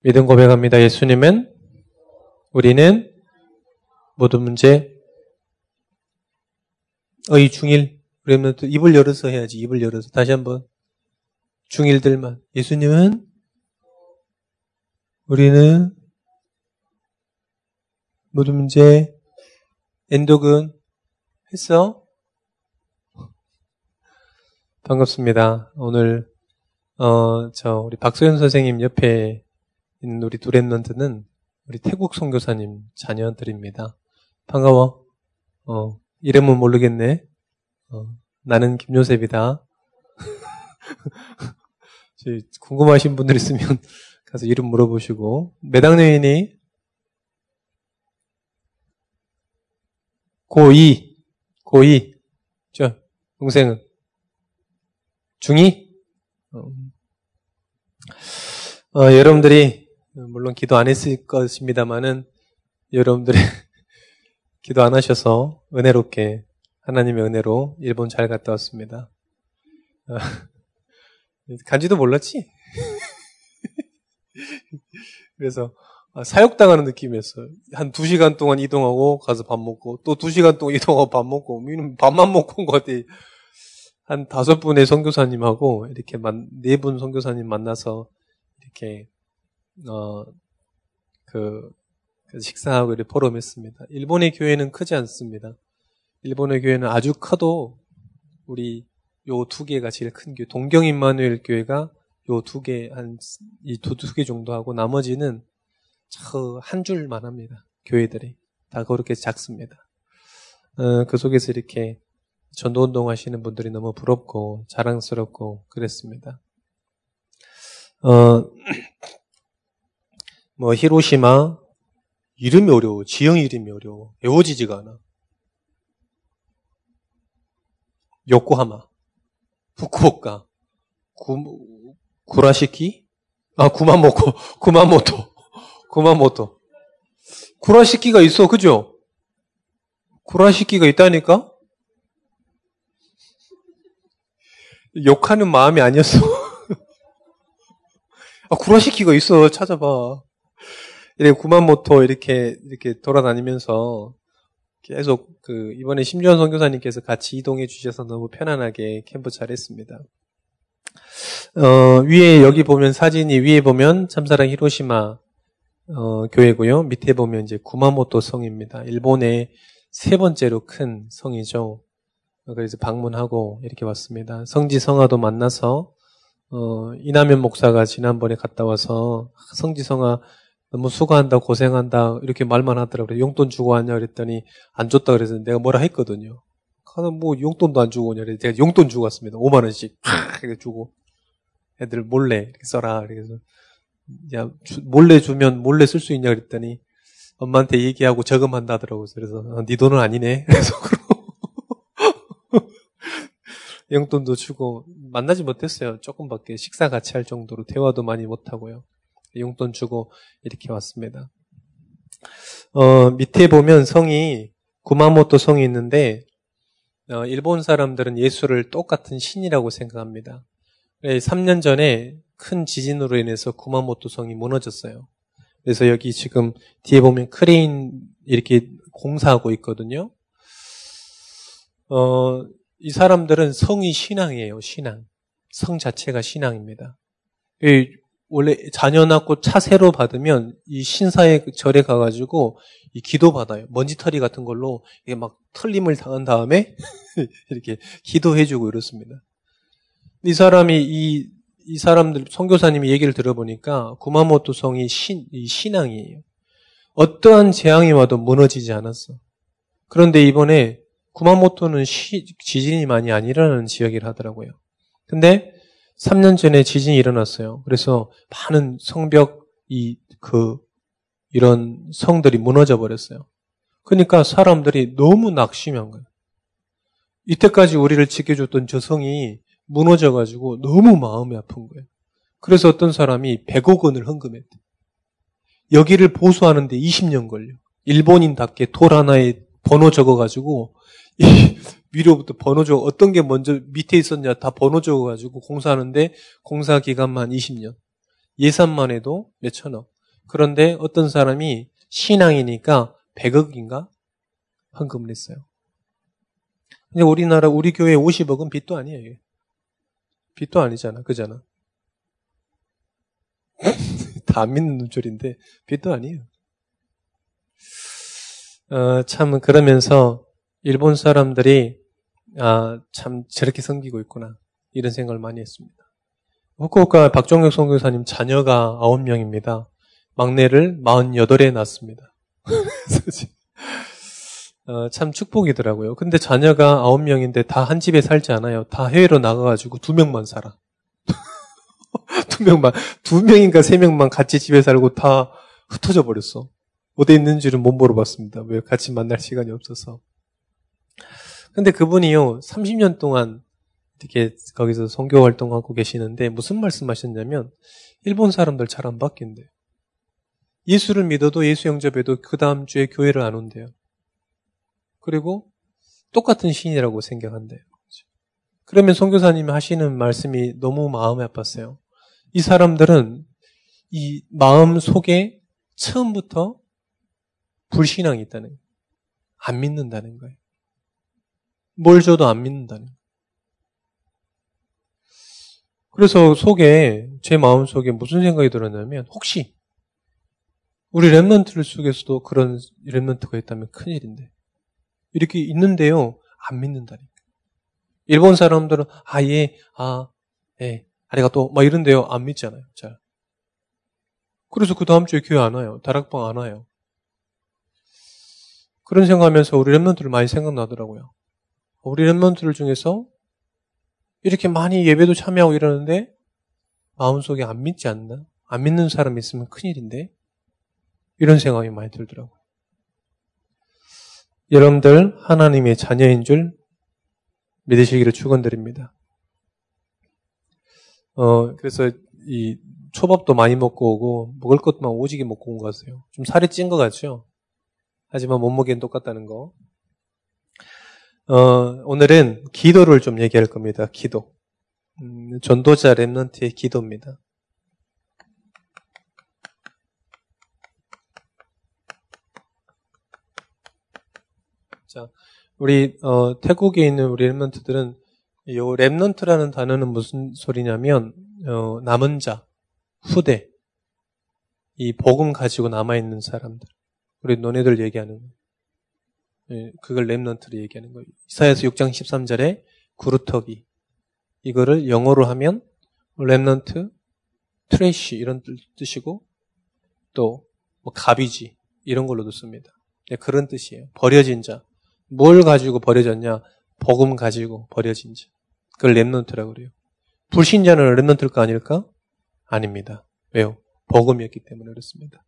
믿음 고백합니다. 예수님은 우리는 모든 문제 의 중일 그러면 또 입을 열어서 해야지 입을 열어서 다시 한번 중일들만 예수님은 우리는 모든 문제 엔독은 했어? 반갑습니다. 오늘 어 저 우리 박소연 선생님 옆에 있는 우리 두랩런트는 우리 태국 선교사님 자녀들입니다. 반가워. 어, 이름은 모르겠네. 어, 나는 김요셉이다. 궁금하신 분들 있으면 가서 이름 물어보시고 몇 학년이니? 고2 고2 저 동생은 중2 어. 어, 여러분들이 물론 기도 안 했을 것입니다만은 여러분들이 기도 안 하셔서 은혜롭게 하나님의 은혜로 일본 잘 갔다 왔습니다. 어, 간지도 몰랐지? 그래서 아, 사육당하는 느낌이었어요. 한 두 시간 동안 이동하고 가서 밥 먹고 또 두 시간 동안 이동하고 밥 먹고 밥만 먹고 온 것 같아. 한 다섯 분의 선교사님하고 이렇게 네 분 선교사님 만나서 이렇게 어, 그, 그 식사하고 이렇게 포럼했습니다. 일본의 교회는 크지 않습니다. 일본의 교회는 아주 커도 우리 요 두 개가 제일 큰 교회, 동경 임마누엘 교회가 요 두 개, 한, 이두개 정도 하고 나머지는 저 한 줄만 합니다. 교회들이. 다 그렇게 작습니다. 어, 그 속에서 이렇게 전도운동 하시는 분들이 너무 부럽고 자랑스럽고 그랬습니다. 어, 뭐 히로시마 이름이 어려워. 지형 이름이 어려워. 외워지지가 않아. 요코하마, 후쿠오카, 구, 구라시키? 아, 구마모코, 구마모토, 구마모토. 구라시키가 있어, 그죠? 구라시키가 있다니까? 욕하는 마음이 아니었어. 아, 구라시키가 있어, 찾아봐. 이렇게 구만모토 이렇게 이렇게 돌아다니면서 계속 그 이번에 심지원 선교사님께서 같이 이동해 주셔서 너무 편안하게 캠프 잘했습니다. 어, 위에 여기 보면 사진이 위에 보면 참사랑 히로시마 어, 교회고요. 밑에 보면 이제 구마모토 성입니다. 일본의 세 번째로 큰 성이죠. 그래서 방문하고 이렇게 왔습니다. 성지 성화도 만나서 어, 이남현 목사가 지난번에 갔다 와서 성지 성화 너무 수고한다, 고생한다, 이렇게 말만 하더라고요. 용돈 주고 왔냐 그랬더니 안 줬다 그래서 내가 뭐라 했거든요. 가는 뭐 용돈도 안 주고 오냐 그래서 제가 용돈 주고 왔습니다. 5만원씩 이렇게 주고 애들 몰래 이렇게 써라. 그래서 야, 몰래 주면 몰래 쓸 수 있냐 그랬더니 엄마한테 얘기하고 저금한다 하더라고요. 그래서 어, 네 돈은 아니네. 그래서 용돈도 주고 만나지 못했어요. 조금밖에 식사 같이 할 정도로 대화도 많이 못하고요. 용돈 주고 이렇게 왔습니다. 어, 밑에 보면 성이 구마모토 성이 있는데 어, 일본 사람들은 예수를 똑같은 신이라고 생각합니다. 3년 전에 큰 지진으로 인해서 구마모토 성이 무너졌어요. 그래서 여기 지금 뒤에 보면 크레인 이렇게 공사하고 있거든요. 어, 이 사람들은 성이 신앙이에요, 신앙. 성 자체가 신앙입니다. 원래 자녀 낳고 차 새로 받으면 이 신사의 절에 가가지고 이 기도 받아요. 먼지털이 같은 걸로 이게 막 털림을 당한 다음에 이렇게 기도해주고 이렇습니다. 이 사람이 이, 이 사람들 선교사님이 얘기를 들어보니까 구마모토 성이 신, 이 신앙이에요. 어떠한 재앙이 와도 무너지지 않았어. 그런데 이번에 구마모토는 시, 지진이 많이 안 일어나는 지역이라 하더라고요. 근데 3년 전에 지진이 일어났어요. 그래서 많은 성벽, 이, 그, 이런 성들이 무너져 버렸어요. 그러니까 사람들이 너무 낙심한 거예요. 이때까지 우리를 지켜줬던 저 성이 무너져가지고 너무 마음이 아픈 거예요. 그래서 어떤 사람이 100억 원을 헌금했대. 여기를 보수하는데 20년 걸려. 일본인답게 돌 하나에 번호 적어가지고 위로부터 번호 적 어떤 게 먼저 밑에 있었냐 다 번호 적어가지고 공사하는데 공사 기간만 20년. 예산만 해도 몇 천억. 그런데 어떤 사람이 신앙이니까 100억인가 헌금을 했어요. 근데 우리나라 우리 교회 50억은 빚도 아니에요. 빚도 아니잖아. 그잖아. 다 안 믿는 눈초리인데 빚도 아니에요. 어, 참 그러면서 일본 사람들이 아, 참 저렇게 섬기고 있구나 이런 생각을 많이 했습니다. 후쿠오카 박종혁 선교사님 자녀가 9명입니다. 막내를 48에 낳습니다. 어, 참 축복이더라고요. 근데 자녀가 9명인데 다 한 집에 살지 않아요. 다 해외로 나가가지고 두 명만 살아. 두 명만, 두 명인가 세 명만 같이 집에 살고 다 흩어져 버렸어. 어디 있는지는 못 물어봤습니다. 왜 같이 만날 시간이 없어서. 근데 그분이요, 30년 동안 이렇게 거기서 선교 활동하고 계시는데 무슨 말씀 하셨냐면, 일본 사람들 잘 안 바뀐대요. 예수를 믿어도 예수 영접해도 그 다음 주에 교회를 안 온대요. 그리고 똑같은 신이라고 생각한대요. 그러면 선교사님이 하시는 말씀이 너무 마음에 아팠어요. 이 사람들은 이 마음 속에 처음부터 불신앙이 있다는 거예요. 안 믿는다는 거예요. 뭘 줘도 안 믿는다는. 그래서 속에, 제 마음 속에 무슨 생각이 들었냐면, 혹시, 우리 랩런트를 속에서도 그런 랩런트가 있다면 큰일인데. 이렇게 있는데요, 안 믿는다니까. 일본 사람들은, 아, 예, 아, 예, 아리가 또, 막 이런데요, 안 믿잖아요, 잘. 그래서 그 다음 주에 교회 안 와요. 다락방 안 와요. 그런 생각하면서 우리 랩런트를 많이 생각나더라고요. 우리 랩런트를 중에서 이렇게 많이 예배도 참여하고 이러는데 마음속에 안 믿지 않나? 안 믿는 사람이 있으면 큰일인데? 이런 생각이 많이 들더라고요. 여러분들 하나님의 자녀인 줄 믿으시기를 축원드립니다. 어 그래서 이 초밥도 많이 먹고 오고 먹을 것만 오지게 먹고 온 것 같아요. 좀 살이 찐 것 같죠? 하지만 몸무게는 똑같다는 거. 어, 오늘은 기도를 좀 얘기할 겁니다. 기도. 음, 전도자 랩런트의 기도입니다. 자, 우리 어, 태국에 있는 우리 remnant들은 이 remnant라는 단어는 무슨 소리냐면 어, 남은 자, 후대, 이 복음 가지고 남아 있는 사람들. 우리 너네들 얘기하는 거예요. 예, 그걸 remnant로 얘기하는 거예요. 이사야서 6장 13절에 그루터기 이거를 영어로 하면 remnant, trash 이런 뜻이고 또 뭐 garbage 이런 걸로도 씁니다. 네, 그런 뜻이에요. 버려진 자. 뭘 가지고 버려졌냐? 복음 가지고 버려진 자. 그걸 remnant라고 그래요. 불신자는 remnant일까 아닐까? 아닙니다. 왜요? 복음이 없기 때문에 그렇습니다.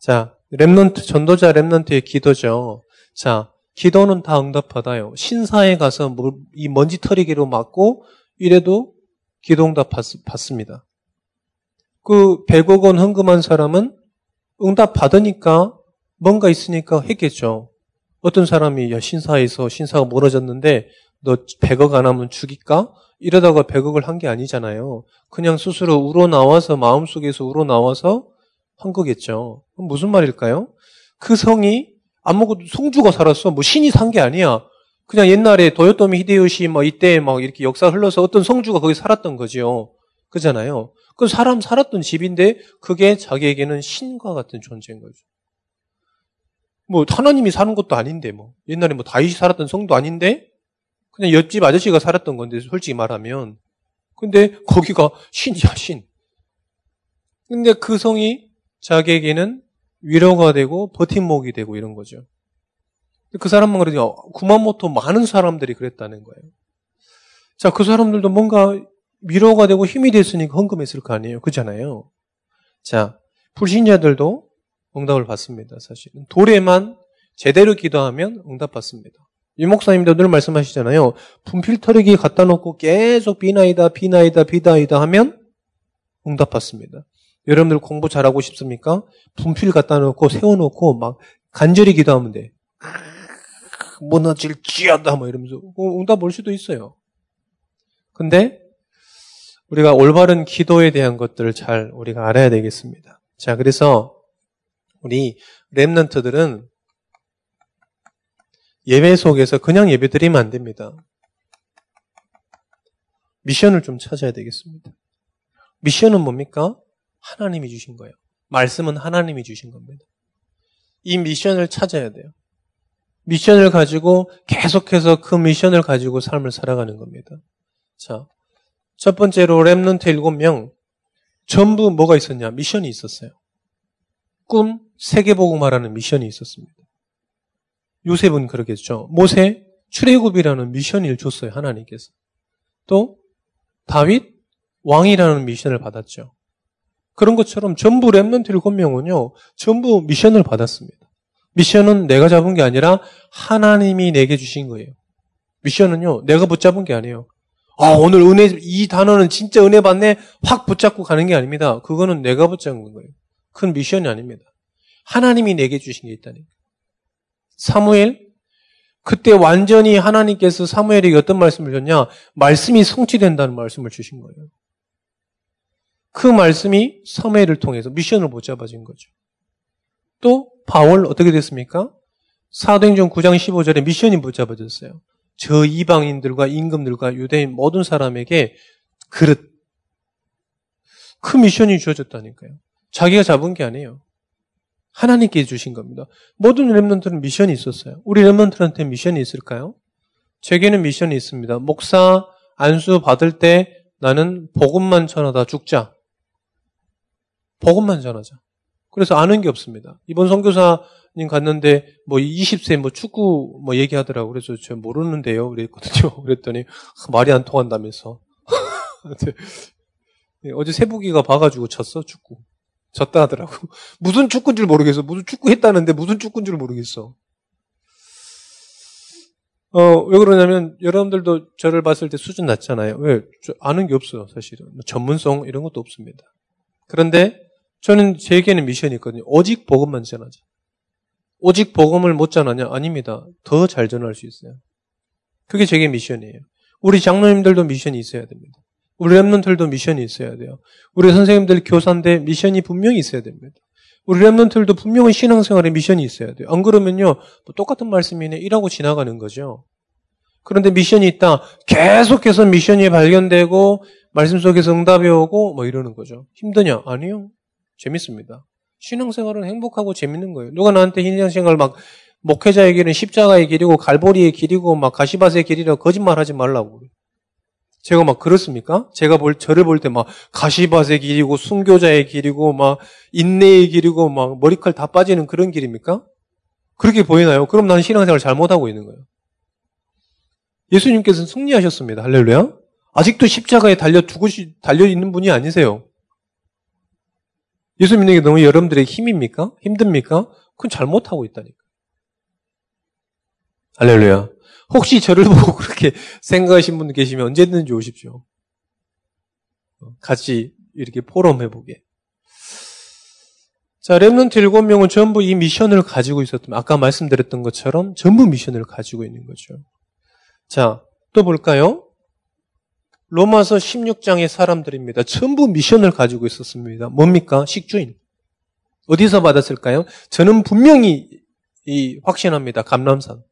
자, remnant, 전도자 remnant의 기도죠. 자, 기도는 다 응답받아요. 신사에 가서 이 먼지 털이기로 맞고 이래도 기도 응답 받, 받습니다. 그 100억 원 헌금한 사람은 응답 받으니까 뭔가 있으니까 했겠죠. 어떤 사람이 야 신사에서 신사가 멀어졌는데 너 100억 안 하면 죽일까? 이러다가 100억을 한 게 아니잖아요. 그냥 스스로 우러나와서 마음속에서 우러나와서 한 거겠죠. 무슨 말일까요? 그 성이 아무것도 성주가 살았어. 뭐 신이 산 게 아니야. 그냥 옛날에 도요토미 히데요시 뭐 이때 막 이렇게 역사 흘러서 어떤 성주가 거기 살았던 거지요. 그잖아요. 그 사람 살았던 집인데 그게 자기에게는 신과 같은 존재인 거죠. 뭐 하나님이 사는 것도 아닌데 뭐 옛날에 뭐 다윗이 살았던 성도 아닌데 그냥 옆집 아저씨가 살았던 건데 솔직히 말하면 근데 거기가 신이야 신. 근데 그 성이 자기에게는 위로가 되고 버팀목이 되고 이런 거죠. 그 사람만 그러죠. 구마모토 많은 사람들이 그랬다는 거예요. 자, 그 사람들도 뭔가 위로가 되고 힘이 됐으니까 헌금했을 거 아니에요. 그잖아요. 자, 불신자들도 응답을 받습니다. 사실은. 돌에만 제대로 기도하면 응답 받습니다. 이 목사님도 늘 말씀하시잖아요. 분필 털이기 갖다 놓고 계속 비나이다, 비나이다, 비나이다 하면 응답 받습니다. 여러분들 공부 잘하고 싶습니까? 분필 갖다 놓고 세워놓고 막 간절히 기도하면 돼. 무너질 지어다 뭐 이러면서 응답 올 수도 있어요. 근데 우리가 올바른 기도에 대한 것들을 잘 우리가 알아야 되겠습니다. 자, 그래서 우리 랩런트들은 예배 속에서 그냥 예배 드리면 안 됩니다. 미션을 좀 찾아야 되겠습니다. 미션은 뭡니까? 하나님이 주신 거예요. 말씀은 하나님이 주신 겁니다. 이 미션을 찾아야 돼요. 미션을 가지고 계속해서 그 미션을 가지고 삶을 살아가는 겁니다. 자, 첫 번째로 remnant 7명 전부 뭐가 있었냐? 미션이 있었어요. 꿈, 세계복음화라는 미션이 있었습니다. 요셉은 그러겠죠. 모세, 출애굽이라는 미션을 줬어요. 하나님께서. 또 다윗, 왕이라는 미션을 받았죠. 그런 것처럼 전부 랩런트 7명은요. 전부 미션을 받았습니다. 미션은 내가 잡은 게 아니라 하나님이 내게 주신 거예요. 미션은요. 내가 붙잡은 게 아니에요. 아, 오늘 은혜, 이 단어는 진짜 은혜 받네? 확 붙잡고 가는 게 아닙니다. 그거는 내가 붙잡은 거예요. 큰 미션이 아닙니다. 하나님이 내게 주신 게 있다니까. 사무엘, 그때 완전히 하나님께서 사무엘에게 어떤 말씀을 줬냐? 말씀이 성취된다는 말씀을 주신 거예요. 그 말씀이 사무엘을 통해서 미션을 못 잡아진 거죠. 또 바울 어떻게 됐습니까? 사도행전 9장 15절에 미션이 붙잡아졌어요. 저 이방인들과 임금들과 유대인 모든 사람에게 그릇. 그 미션이 주어졌다니까요. 자기가 잡은 게 아니에요. 하나님께 주신 겁니다. 모든 랩런트는 미션이 있었어요. 우리 랩런트한테 미션이 있을까요? 제게는 미션이 있습니다. 목사 안수 받을 때 나는 복음만 전하다 죽자. 복음만 전하자. 그래서 아는 게 없습니다. 이번 선교사님 갔는데 뭐 20세 뭐 축구 뭐 얘기하더라고. 그래서 저 모르는데요. 그랬거든요. 그랬더니 말이 안 통한다면서. 네, 어제 세부기가 봐가지고 쳤어 축구. 졌다 하더라고. 무슨 축구인 줄 모르겠어. 무슨 축구 했다는데 무슨 축구인 줄 모르겠어. 어, 왜 그러냐면 여러분들도 저를 봤을 때 수준 낮잖아요. 왜? 아는 게 없어요, 사실은. 뭐 전문성 이런 것도 없습니다. 그런데 저는 제게는 미션이 있거든요. 오직 복음만 전하자. 오직 복음을 못 전하냐? 아닙니다. 더 잘 전할 수 있어요. 그게 제게 미션이에요. 우리 장로님들도 미션이 있어야 됩니다. 우리 랩런들도 미션이 있어야 돼요. 우리 선생님들 교사인데 미션이 분명히 있어야 됩니다. 우리 랩런들도 분명히 신앙생활에 미션이 있어야 돼요. 안 그러면요, 뭐 똑같은 말씀이네 이라고 지나가는 거죠. 그런데 미션이 있다. 계속해서 미션이 발견되고 말씀 속에서 응답이 오고 뭐 이러는 거죠. 힘드냐? 아니요. 재밌습니다. 신앙생활은 행복하고 재밌는 거예요. 누가 나한테 신앙생활 막 목회자의 길은 십자가의 길이고 갈보리의 길이고 막 가시밭의 길이라고 거짓말하지 말라고. 제가 막 그렇습니까? 제가 볼 저를 볼 때 막 가시밭의 길이고 순교자의 길이고 막 인내의 길이고 막 머리칼 다 빠지는 그런 길입니까? 그렇게 보이나요? 그럼 나는 신앙생활 잘못하고 있는 거예요. 예수님께서는 승리하셨습니다. 할렐루야. 아직도 십자가에 달려 죽으시 달려 있는 분이 아니세요. 예수 믿는 게 너무 여러분들의 힘입니까? 힘듭니까? 그건 잘못하고 있다니까. 할렐루야. 혹시 저를 보고 그렇게 생각하신 분 계시면 언제든지 오십시오. 같이 이렇게 포럼 해보게. 자, 랩런트 7명은 전부 이 미션을 가지고 있었던, 아까 말씀드렸던 것처럼 전부 미션을 가지고 있는 거죠. 자, 또 볼까요? 로마서 16장의 사람들입니다. 전부 미션을 가지고 있었습니다. 뭡니까? 식주인. 어디서 받았을까요? 저는 분명히 이 확신합니다. 감람산.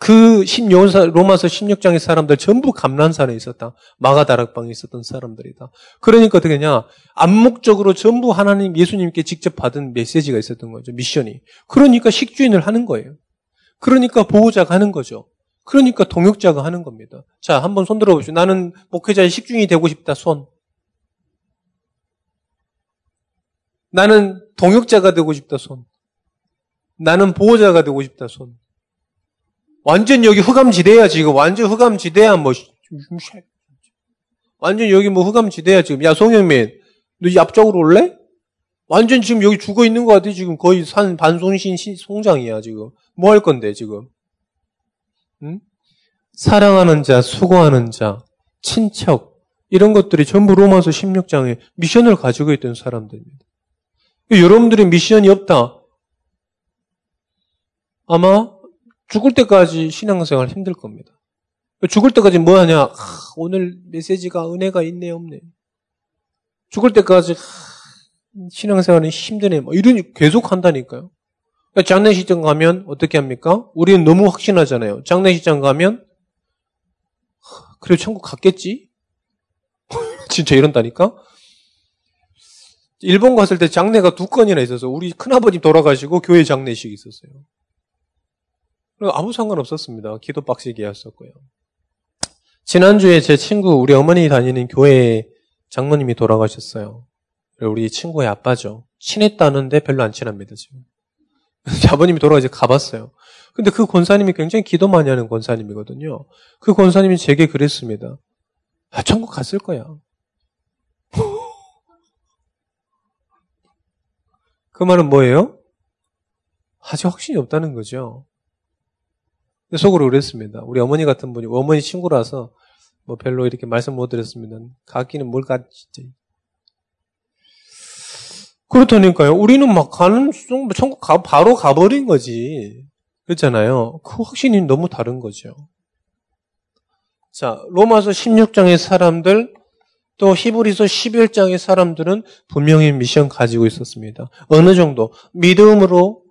그 16, 로마서 16장의 사람들 전부 감람산에 있었다. 마가다락방에 있었던 사람들이다. 그러니까 어떻게 냐 암묵적으로 전부 하나님, 예수님께 직접 받은 메시지가 있었던 거죠. 미션이. 그러니까 식주인을 하는 거예요. 그러니까 보호자가 하는 거죠. 그러니까 동역자가 하는 겁니다. 자, 한번 손 들어보시죠. 나는 목회자의 식중이 되고 싶다. 손. 나는 동역자가 되고 싶다. 손. 나는 보호자가 되고 싶다. 손. 완전 여기 흑암지대야 지금. 완전 흑암지대야 뭐. 완전 여기 뭐 흑암지대야 지금. 야 송영민, 너 앞쪽으로 올래? 완전 지금 여기 죽어 있는 것 같아. 지금 거의 산 반송신 송장이야 지금. 뭐 할 건데 지금? 응? 사랑하는 자, 수고하는 자, 친척, 이런 것들이 전부 로마서 16장에 미션을 가지고 있던 사람들입니다. 여러분들이 미션이 없다. 아마 죽을 때까지 신앙생활 힘들 겁니다. 죽을 때까지 뭐 하냐? 아, 오늘 메시지가 은혜가 있네, 없네. 죽을 때까지 아, 신앙생활은 힘드네. 뭐 이런 계속 한다니까요. 그러니까 장례식장 가면 어떻게 합니까? 우리는 너무 확신하잖아요. 장례식장 가면 그래 천국 갔겠지? 진짜 이런다니까? 일본 갔을 때 장례가 두 건이나 있어서 우리 큰아버님 돌아가시고 교회 장례식이 있었어요. 아무 상관없었습니다. 기도 빡시게였었고요. 지난주에 제 친구, 우리 어머니 다니는 교회 장모님이 돌아가셨어요. 우리 친구의 아빠죠. 친했다는데 별로 안 친합니다, 지금. 아버님이 돌아가서 가봤어요. 근데 그 권사님이 굉장히 기도 많이 하는 권사님이거든요. 그 권사님이 제게 그랬습니다. 아, 천국 갔을 거야. 그 말은 뭐예요? 아직 확신이 없다는 거죠. 속으로 그랬습니다. 우리 어머니 같은 분이 어머니 친구라서 뭐 별로 이렇게 말씀 못 드렸습니다. 가기는 뭘 가, 진짜. 그렇다니까요. 우리는 막 가는, 천국 가, 바로 가버린 거지. 그렇잖아요. 그 확신이 너무 다른 거죠. 자, 로마서 16장의 사람들, 또 히브리서 11장의 사람들은 분명히 미션 가지고 있었습니다. 어느 정도? 믿음으로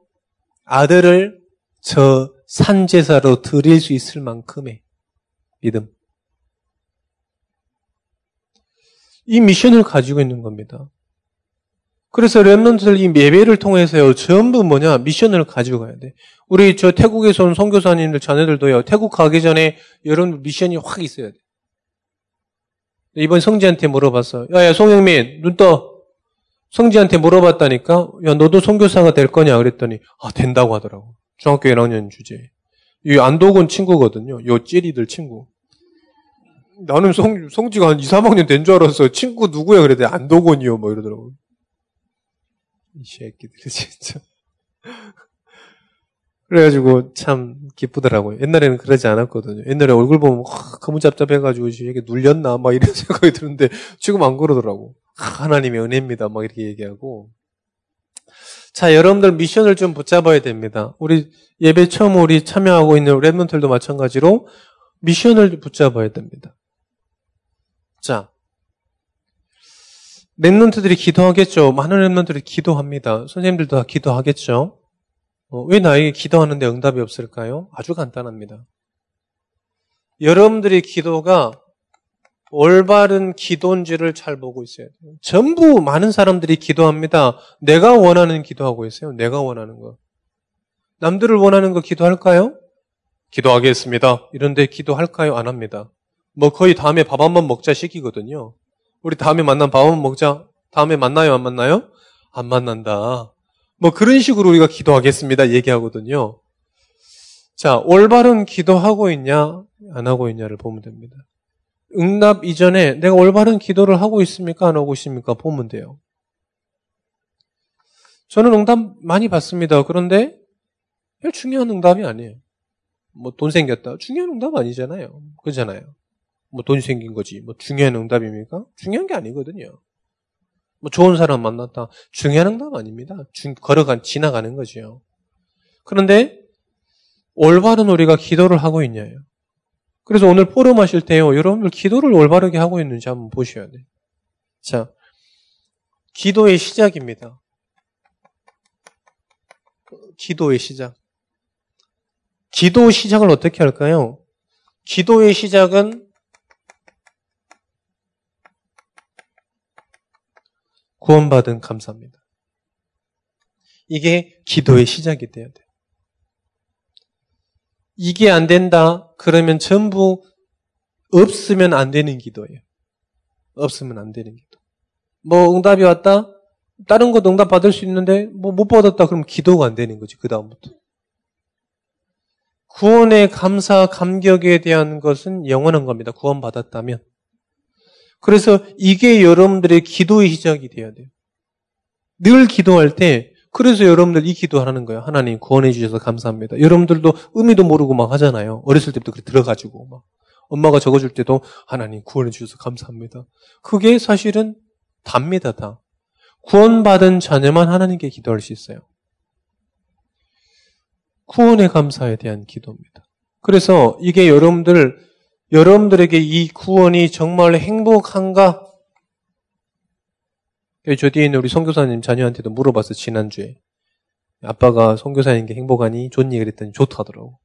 아들을 저 산제사로 드릴 수 있을 만큼의 믿음. 이 미션을 가지고 있는 겁니다. 그래서 랩런트들 이 예배를 통해서요, 전부 뭐냐, 미션을 가지고 가야 돼. 우리 저 태국에서 온 선교사님들 자녀들도요, 태국 가기 전에 여러분 미션이 확 있어야 돼. 이번 성지한테 물어봤어. 야, 야, 송영민, 눈 떠. 성지한테 물어봤다니까? 야, 너도 선교사가 될 거냐? 그랬더니, 아, 된다고 하더라고. 중학교 1학년 주제. 이 안도곤 친구거든요. 요 찌리들 친구. 나는 성, 성지가 한 2, 3학년 된 줄 알았어. 친구 누구야? 그랬더니 안도곤이요. 뭐 이러더라고. 이 새끼들이 진짜. 그래가지고 참 기쁘더라고요. 옛날에는 그러지 않았거든요. 옛날에 얼굴 보면 거무잡잡해가지고 이게 눌렸나 막 이런 생각이 드는데 지금 안 그러더라고. 하나님의 은혜입니다. 막 이렇게 얘기하고. 자, 여러분들 미션을 좀 붙잡아야 됩니다. 우리 예배 처음 우리 참여하고 있는 랩런들도 마찬가지로 미션을 붙잡아야 됩니다. 자, 랩런트들이 기도하겠죠. 많은 랩런트들이 기도합니다. 선생님들도 다 기도하겠죠. 어, 왜 나에게 기도하는데 응답이 없을까요? 아주 간단합니다. 여러분들의 기도가 올바른 기도인지를 잘 보고 있어야 돼요. 전부 많은 사람들이 기도합니다. 내가 원하는 기도하고 있어요. 내가 원하는 거. 남들을 원하는 거 기도할까요? 기도하겠습니다. 이런데 기도할까요? 안 합니다. 뭐 거의 다음에 밥 한 번 먹자 시기거든요. 우리 다음에 만나면 밥한번 먹자. 다음에 만나요? 안 만나요? 안 만난다. 뭐 그런 식으로 우리가 기도하겠습니다. 얘기하거든요. 자, 올바른 기도하고 있냐, 안 하고 있냐를 보면 됩니다. 응답 이전에 내가 올바른 기도를 하고 있습니까? 안 하고 있습니까? 보면 돼요. 저는 응답 많이 받습니다. 그런데 중요한 응답이 아니에요. 뭐 돈 생겼다. 중요한 응답 아니잖아요. 그렇잖아요. 뭐 돈 생긴 거지. 뭐 중요한 응답입니까? 중요한 게 아니거든요. 뭐 좋은 사람 만났다. 중요한 응답 아닙니다. 중, 걸어간, 지나가는 거죠. 그런데 올바른 우리가 기도를 하고 있냐요. 그래서 오늘 포럼 하실 때요, 여러분들 기도를 올바르게 하고 있는지 한번 보셔야 돼요. 자, 기도의 시작입니다. 기도의 시작. 기도 시작을 어떻게 할까요? 기도의 시작은 구원받은 감사입니다. 이게 기도의 시작이 돼야 돼요. 이게 안 된다. 그러면 전부 없으면 안 되는 기도예요. 없으면 안 되는 기도. 뭐 응답이 왔다? 다른 것도 응답 받을 수 있는데 뭐 못 받았다 그럼 기도가 안 되는 거지. 그 다음부터. 구원의 감사, 감격에 대한 것은 영원한 겁니다. 구원 받았다면. 그래서 이게 여러분들의 기도의 시작이 돼야 돼요. 늘 기도할 때 그래서 여러분들 이 기도하는 거예요. 하나님 구원해 주셔서 감사합니다. 여러분들도 의미도 모르고 막 하잖아요. 어렸을 때부터 그렇게 들어가지고 막 엄마가 적어줄 때도 하나님 구원해 주셔서 감사합니다. 그게 사실은 답니다 다. 구원받은 자녀만 하나님께 기도할 수 있어요. 구원의 감사에 대한 기도입니다. 그래서 이게 여러분들 여러분들에게 이 구원이 정말 행복한가? 저 뒤에 있는 우리 선교사님 자녀한테도 물어봤어, 지난주에. 아빠가 선교사님께 행복하니? 좋니? 그랬더니 좋다더라고.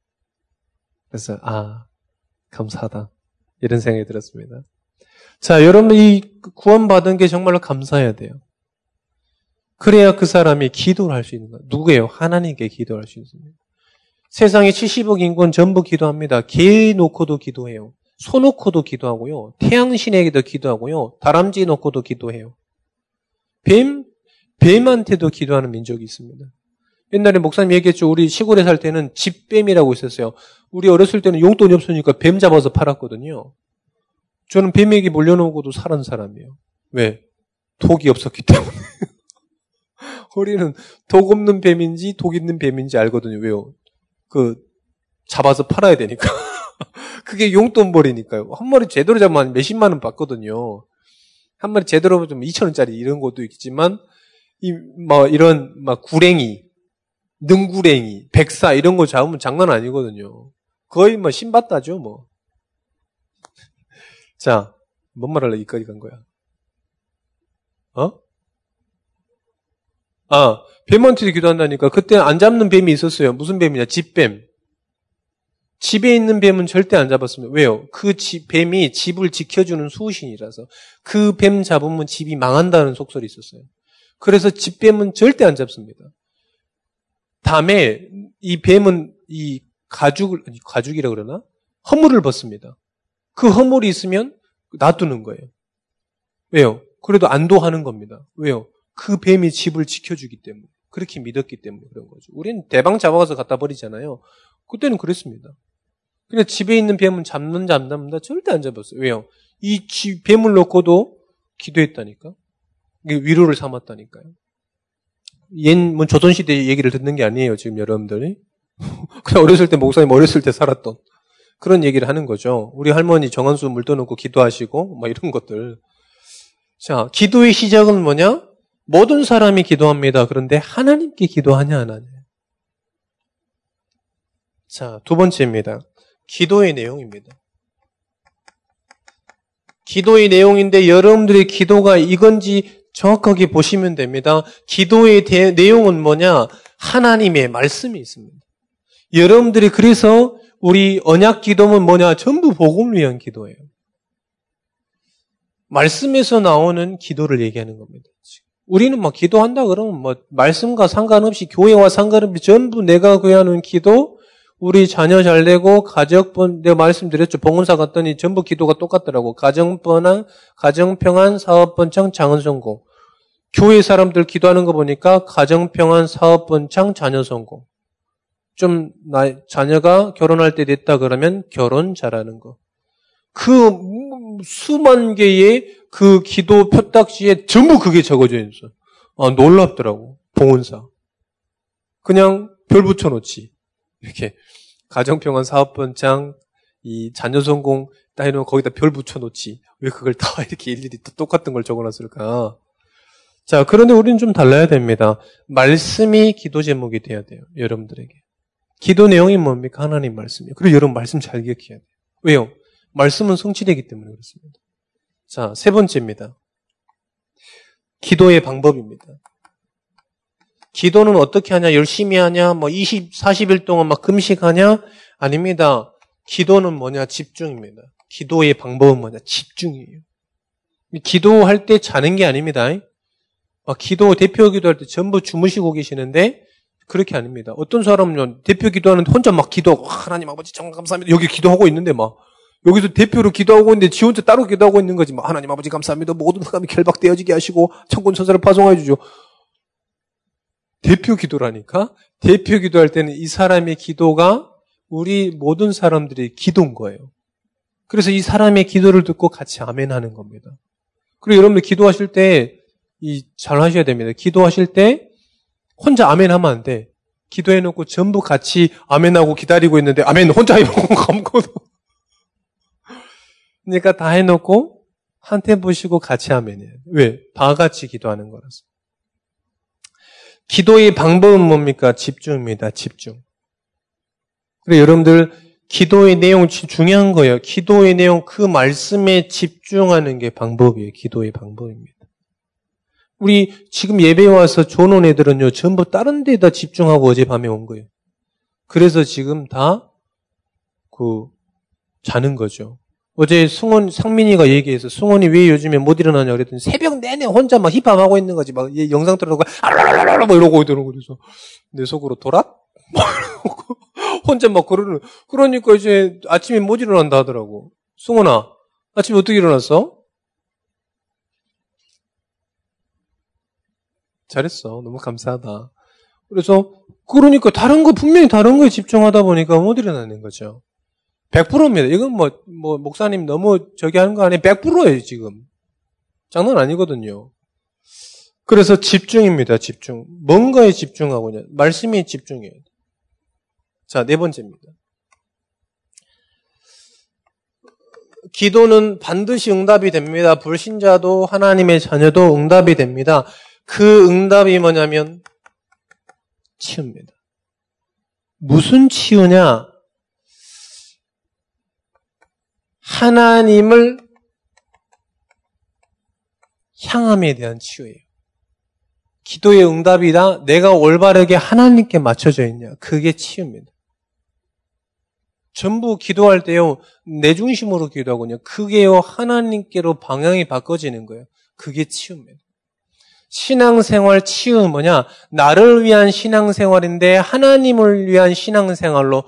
그래서, 아, 감사하다. 이런 생각이 들었습니다. 자, 여러분, 이 구원받은 게 정말로 감사해야 돼요. 그래야 그 사람이 기도를 할 수 있는 거예요. 누구예요? 하나님께 기도할 수 있습니다. 세상에 70억 인권 전부 기도합니다. 개 놓고도 기도해요. 소 놓고도 기도하고요. 태양신에게도 기도하고요. 다람쥐 놓고도 기도해요. 뱀, 뱀한테도 기도하는 민족이 있습니다. 옛날에 목사님 얘기했죠. 우리 시골에 살 때는 집뱀이라고 있었어요. 우리 어렸을 때는 용돈이 없으니까 뱀 잡아서 팔았거든요. 저는 뱀에게 몰려놓고도 살은 사람이에요. 왜? 독이 없었기 때문에. 우리는 독 없는 뱀인지 독 있는 뱀인지 알거든요. 왜요? 그 잡아서 팔아야 되니까. 그게 용돈 벌이니까요. 한 마리 제대로 잡으면 몇십만 원 받거든요. 한 마리 제대로 좀 2천 원짜리 이런 것도 있지만 이 뭐 이런 막 구랭이, 능구랭이, 백사 이런 거 잡으면 장난 아니거든요. 거의 뭐 신받다죠, 뭐. 자, 뭔 말할래 이까지 간 거야? 어? 아, 뱀한테 기도한다니까. 그때 안 잡는 뱀이 있었어요. 무슨 뱀이냐? 집뱀. 집에 있는 뱀은 절대 안 잡았습니다. 왜요? 그 집, 뱀이 집을 지켜주는 수신이라서 그 뱀 잡으면 집이 망한다는 속설이 있었어요. 그래서 집뱀은 절대 안 잡습니다. 다음에 이 뱀은 이 가죽을, 가죽이라 그러나? 허물을 벗습니다. 그 허물이 있으면 놔두는 거예요. 왜요? 그래도 안도하는 겁니다. 왜요? 그 뱀이 집을 지켜주기 때문에. 그렇게 믿었기 때문에 그런 거죠. 우리는 대방 잡아가서 갖다 버리잖아요. 그때는 그랬습니다. 근데 집에 있는 뱀은 잡는 잡는다 절대 안 잡았어요. 왜요? 이 집, 뱀을 놓고도 기도했다니까. 위로를 삼았다니까요. 옛, 뭐 조선시대 얘기를 듣는 게 아니에요, 지금 여러분들이. 그냥 어렸을 때, 목사님 어렸을 때 살았던 그런 얘기를 하는 거죠. 우리 할머니 정한수 물 떠놓고 기도하시고, 뭐 이런 것들. 자, 기도의 시작은 뭐냐? 모든 사람이 기도합니다. 그런데 하나님께 기도하냐, 안 하냐. 자, 두 번째입니다. 기도의 내용입니다. 기도의 내용인데 여러분들의 기도가 이건지 정확하게 보시면 됩니다. 기도의 대, 내용은 뭐냐? 하나님의 말씀이 있습니다. 여러분들이 그래서 우리 언약 기도는 뭐냐? 전부 복음을 위한 기도예요. 말씀에서 나오는 기도를 얘기하는 겁니다. 우리는 막 기도한다 그러면 뭐 말씀과 상관없이 교회와 상관없이 전부 내가 구하는 기도, 우리 자녀 잘 되고 가정번 내가 말씀드렸죠. 봉헌사 갔더니 전부 기도가 똑같더라고. 가정번한 가정 평안 사업 번창 장은 성공. 교회 사람들 기도하는 거 보니까 가정 평안 사업 번창 자녀 성공. 좀 나, 자녀가 결혼할 때 됐다 그러면 결혼 잘하는 거. 그 수만 개의 그 기도 표딱지에 전부 그게 적어져 있어. 아, 놀랍더라고. 봉헌사. 그냥 별 붙여놓지. 이렇게 가정평안 사업번창 이 자녀 성공 딱 해놓으면 거기다 별 붙여놓지. 왜 그걸 다 이렇게 일일이 또 똑같은 걸 적어놨을까? 자, 그런데 우리는 좀 달라야 됩니다. 말씀이 기도 제목이 돼야 돼요. 여러분들에게. 기도 내용이 뭡니까? 하나님 말씀이에요. 그리고 여러분 말씀 잘 기억해야 돼요. 왜요? 말씀은 성취되기 때문에 그렇습니다. 자, 세 번째입니다. 기도의 방법입니다. 기도는 어떻게 하냐? 열심히 하냐? 뭐 20, 40일 동안 막 금식하냐? 아닙니다. 기도는 뭐냐? 집중입니다. 기도의 방법은 뭐냐? 집중이에요. 기도할 때 자는 게 아닙니다. 막 기도, 대표 기도할 때 전부 주무시고 계시는데 그렇게 아닙니다. 어떤 사람은 대표 기도하는데 혼자 막 기도하고 하나님 아버지 정말 감사합니다. 여기 기도하고 있는데 막 여기서 대표로 기도하고 있는데 지 혼자 따로 기도하고 있는 거지. 막 하나님 아버지 감사합니다. 모든 사람이 결박되어지게 하시고 천군 천사를 파송해 주죠. 대표 기도라니까? 대표 기도할 때는 이 사람의 기도가 우리 모든 사람들의 기도인 거예요. 그래서 이 사람의 기도를 듣고 같이 아멘 하는 겁니다. 그리고 여러분들 기도하실 때, 이, 잘 하셔야 됩니다. 기도하실 때, 혼자 아멘 하면 안 돼. 기도해 놓고 전부 같이 아멘하고 기다리고 있는데, 아멘 혼자 해놓고 감고도. 그러니까 다 해놓고, 한테 보시고 같이 아멘해요. 왜? 다 같이 기도하는 거라서. 기도의 방법은 뭡니까? 집중입니다. 집중. 그래 여러분들 기도의 내용 중요한 거예요. 기도의 내용 그 말씀에 집중하는 게 방법이에요. 기도의 방법입니다. 우리 지금 예배 와서 조는 애들은요, 전부 다른 데다 집중하고 어젯밤에 온 거예요. 그래서 지금 다, 그, 자는 거죠. 어제 승원, 상민이가 얘기해서 승원이 왜 요즘에 못 일어나냐 그랬더니 새벽 내내 혼자 막 힙합하고 있는 거지. 막 영상 들어놓고 알랄랄랄 막 이러고 이러고 그래서 내 속으로 돌아? 혼자 막 그러는, 그러니까 이제 아침에 못 일어난다 하더라고. 승원아, 아침에 어떻게 일어났어? 잘했어. 너무 감사하다. 그래서, 그러니까 다른 거, 분명히 다른 거에 집중하다 보니까 못 일어나는 거죠. 100%입니다. 이건 뭐, 뭐, 목사님 너무 저기 하는 거 아니에요? 100%예요, 지금. 장난 아니거든요. 그래서 집중입니다, 집중. 뭔가에 집중하고, 말씀에 집중해야 돼. 자, 네 번째입니다. 기도는 반드시 응답이 됩니다. 불신자도 하나님의 자녀도 응답이 됩니다. 그 응답이 뭐냐면 치유입니다. 무슨 치유냐? 하나님을 향함에 대한 치유예요. 기도의 응답이다. 내가 올바르게 하나님께 맞춰져 있냐. 그게 치유입니다. 전부 기도할 때요, 내 중심으로 기도하거든요. 그게요, 하나님께로 방향이 바꿔지는 거예요. 그게 치유입니다. 신앙생활 치유는 뭐냐? 나를 위한 신앙생활인데 하나님을 위한 신앙생활로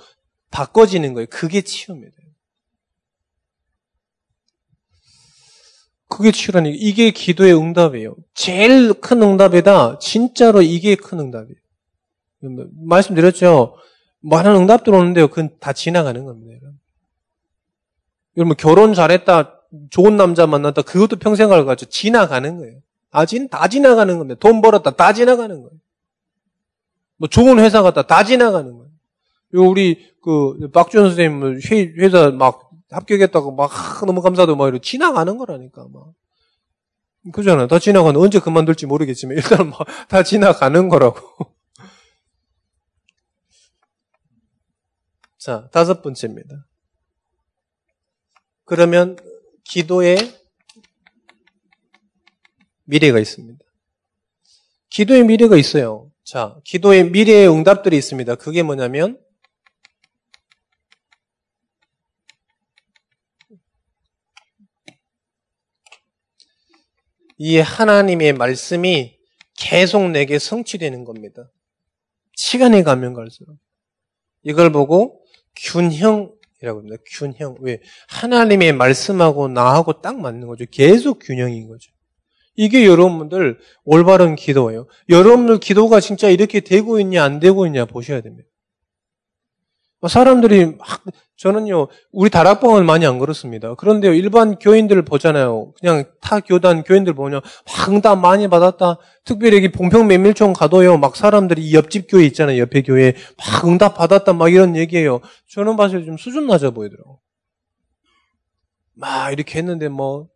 바꿔지는 거예요. 그게 치유입니다. 그게 치유라는 이게 기도의 응답이에요. 제일 큰 응답이다. 진짜로 이게 큰 응답이에요. 말씀드렸죠. 많은 응답들 오는데요. 그건 다 지나가는 겁니다. 여러분 결혼 잘했다, 좋은 남자 만났다, 그것도 평생 갈 거죠. 지나가는 거예요. 아진 다 지나가는 겁니다. 돈 벌었다, 다 지나가는 거예요. 뭐 좋은 회사 갔다, 다 지나가는 거예요. 우리 그 박주현 선생님 회사 막 합격했다고 막 너무 감사도 막 이러고 지나가는 거라니까 막. 그잖아요. 다 지나가는 언제 그만둘지 모르겠지만 일단 막 다 지나가는 거라고. 자, 다섯 번째입니다. 그러면 기도에 미래가 있습니다. 기도의 미래가 있어요. 자, 기도의 미래의 응답들이 있습니다. 그게 뭐냐면 이 하나님의 말씀이 계속 내게 성취되는 겁니다. 시간이 가면 갈수록. 이걸 보고 균형이라고 합니다. 균형. 왜? 하나님의 말씀하고 나하고 딱 맞는 거죠. 계속 균형인 거죠. 이게 여러분들 올바른 기도예요. 여러분들 기도가 진짜 이렇게 되고 있냐, 안 되고 있냐 보셔야 됩니다. 사람들이 막, 저는요, 우리 다락방은 많이 안 그렇습니다. 그런데요, 일반 교인들 보잖아요. 그냥 타 교단 교인들 보면, 막 응답 많이 받았다. 특별히 여기 봉평 메밀촌 가도요, 막 사람들이 옆집 교회 있잖아요. 옆에 교회. 막 응답 받았다. 막 이런 얘기예요. 저는 봤을 때 좀 수준 낮아 보이더라고. 막 이렇게 했는데 뭐,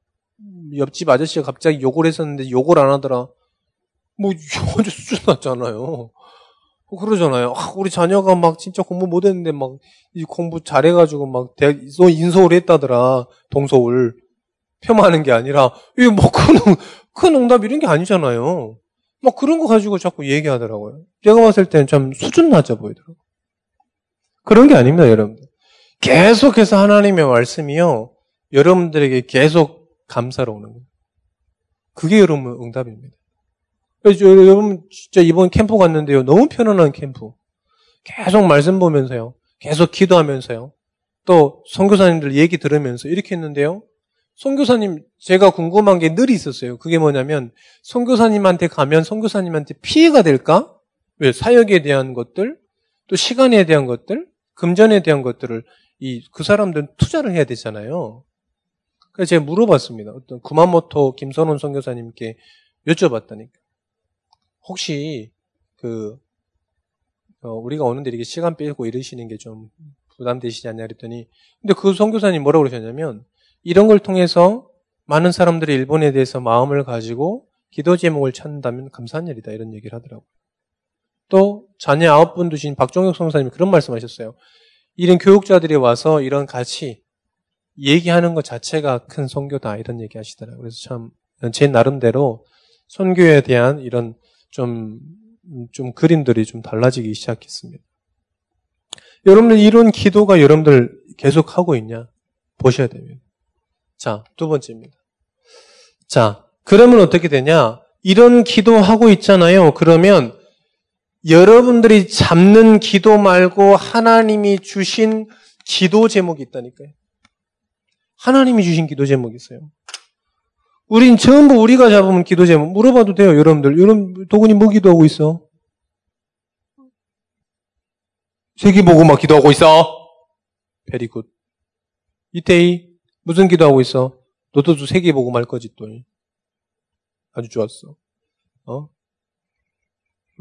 옆집 아저씨가 갑자기 욕을 했었는데 욕을 안 하더라. 뭐, 완전 수준 낮잖아요. 그러잖아요. 아, 우리 자녀가 막 진짜 공부 못했는데 막 이 공부 잘해가지고 막 대학 인서울 했다더라 동서울 폄하하는 게 아니라 이게 뭐큰 큰 응답 이런 게 아니잖아요. 막 그런 거 가지고 자꾸 얘기하더라고요. 제가 봤을 때는 좀 수준 낮아 보이더라고요. 그런 게 아닙니다, 여러분들. 계속해서 하나님의 말씀이요. 여러분들에게 계속 감사로 오는 거예요. 그게 여러분 응답입니다. 여러분 진짜 이번 캠프 갔는데요. 너무 편안한 캠프. 계속 말씀 보면서요. 계속 기도하면서요. 또 선교사님들 얘기 들으면서 이렇게 했는데요. 선교사님 제가 궁금한 게 늘 있었어요. 그게 뭐냐면 선교사님한테 가면 선교사님한테 피해가 될까? 왜 사역에 대한 것들, 또 시간에 대한 것들, 금전에 대한 것들을 이 그 사람들은 투자를 해야 되잖아요. 그래서 제가 물어봤습니다. 어떤 구마모토 김선원 선교사님께 여쭤봤다니까. 혹시 그 어, 우리가 오는데 이렇게 시간 빼고 이러시는 게 좀 부담되시지 않냐 그랬더니 근데 그 선교사님 뭐라고 그러셨냐면 이런 걸 통해서 많은 사람들이 일본에 대해서 마음을 가지고 기도 제목을 찾는다면 감사한 일이다 이런 얘기를 하더라고요. 또 자녀 아홉 분 두신 박종혁 선사님이 그런 말씀하셨어요. 이런 교육자들이 와서 이런 같이 얘기하는 것 자체가 큰 선교다 이런 얘기 하시더라고요. 그래서 참 제 나름대로 선교에 대한 이런 좀, 좀 그림들이 좀 달라지기 시작했습니다. 여러분들 이런 기도가 여러분들 계속 하고 있냐? 보셔야 됩니다. 자, 두 번째입니다. 자, 그러면 어떻게 되냐? 이런 기도하고 있잖아요. 그러면 여러분들이 잡는 기도 말고 하나님이 주신 기도 제목이 있다니까요. 하나님이 주신 기도 제목이 있어요. 우린 전부 우리가 잡으면 기도 제목 물어봐도 돼요, 여러분들. 여러분 도군이 뭐 기도하고 있어? 세기 보고 막 기도하고 있어. 베리굿. 이태희 무슨 기도하고 있어? 너도 세기 보고 말 거지 또. 아주 좋았어. 어?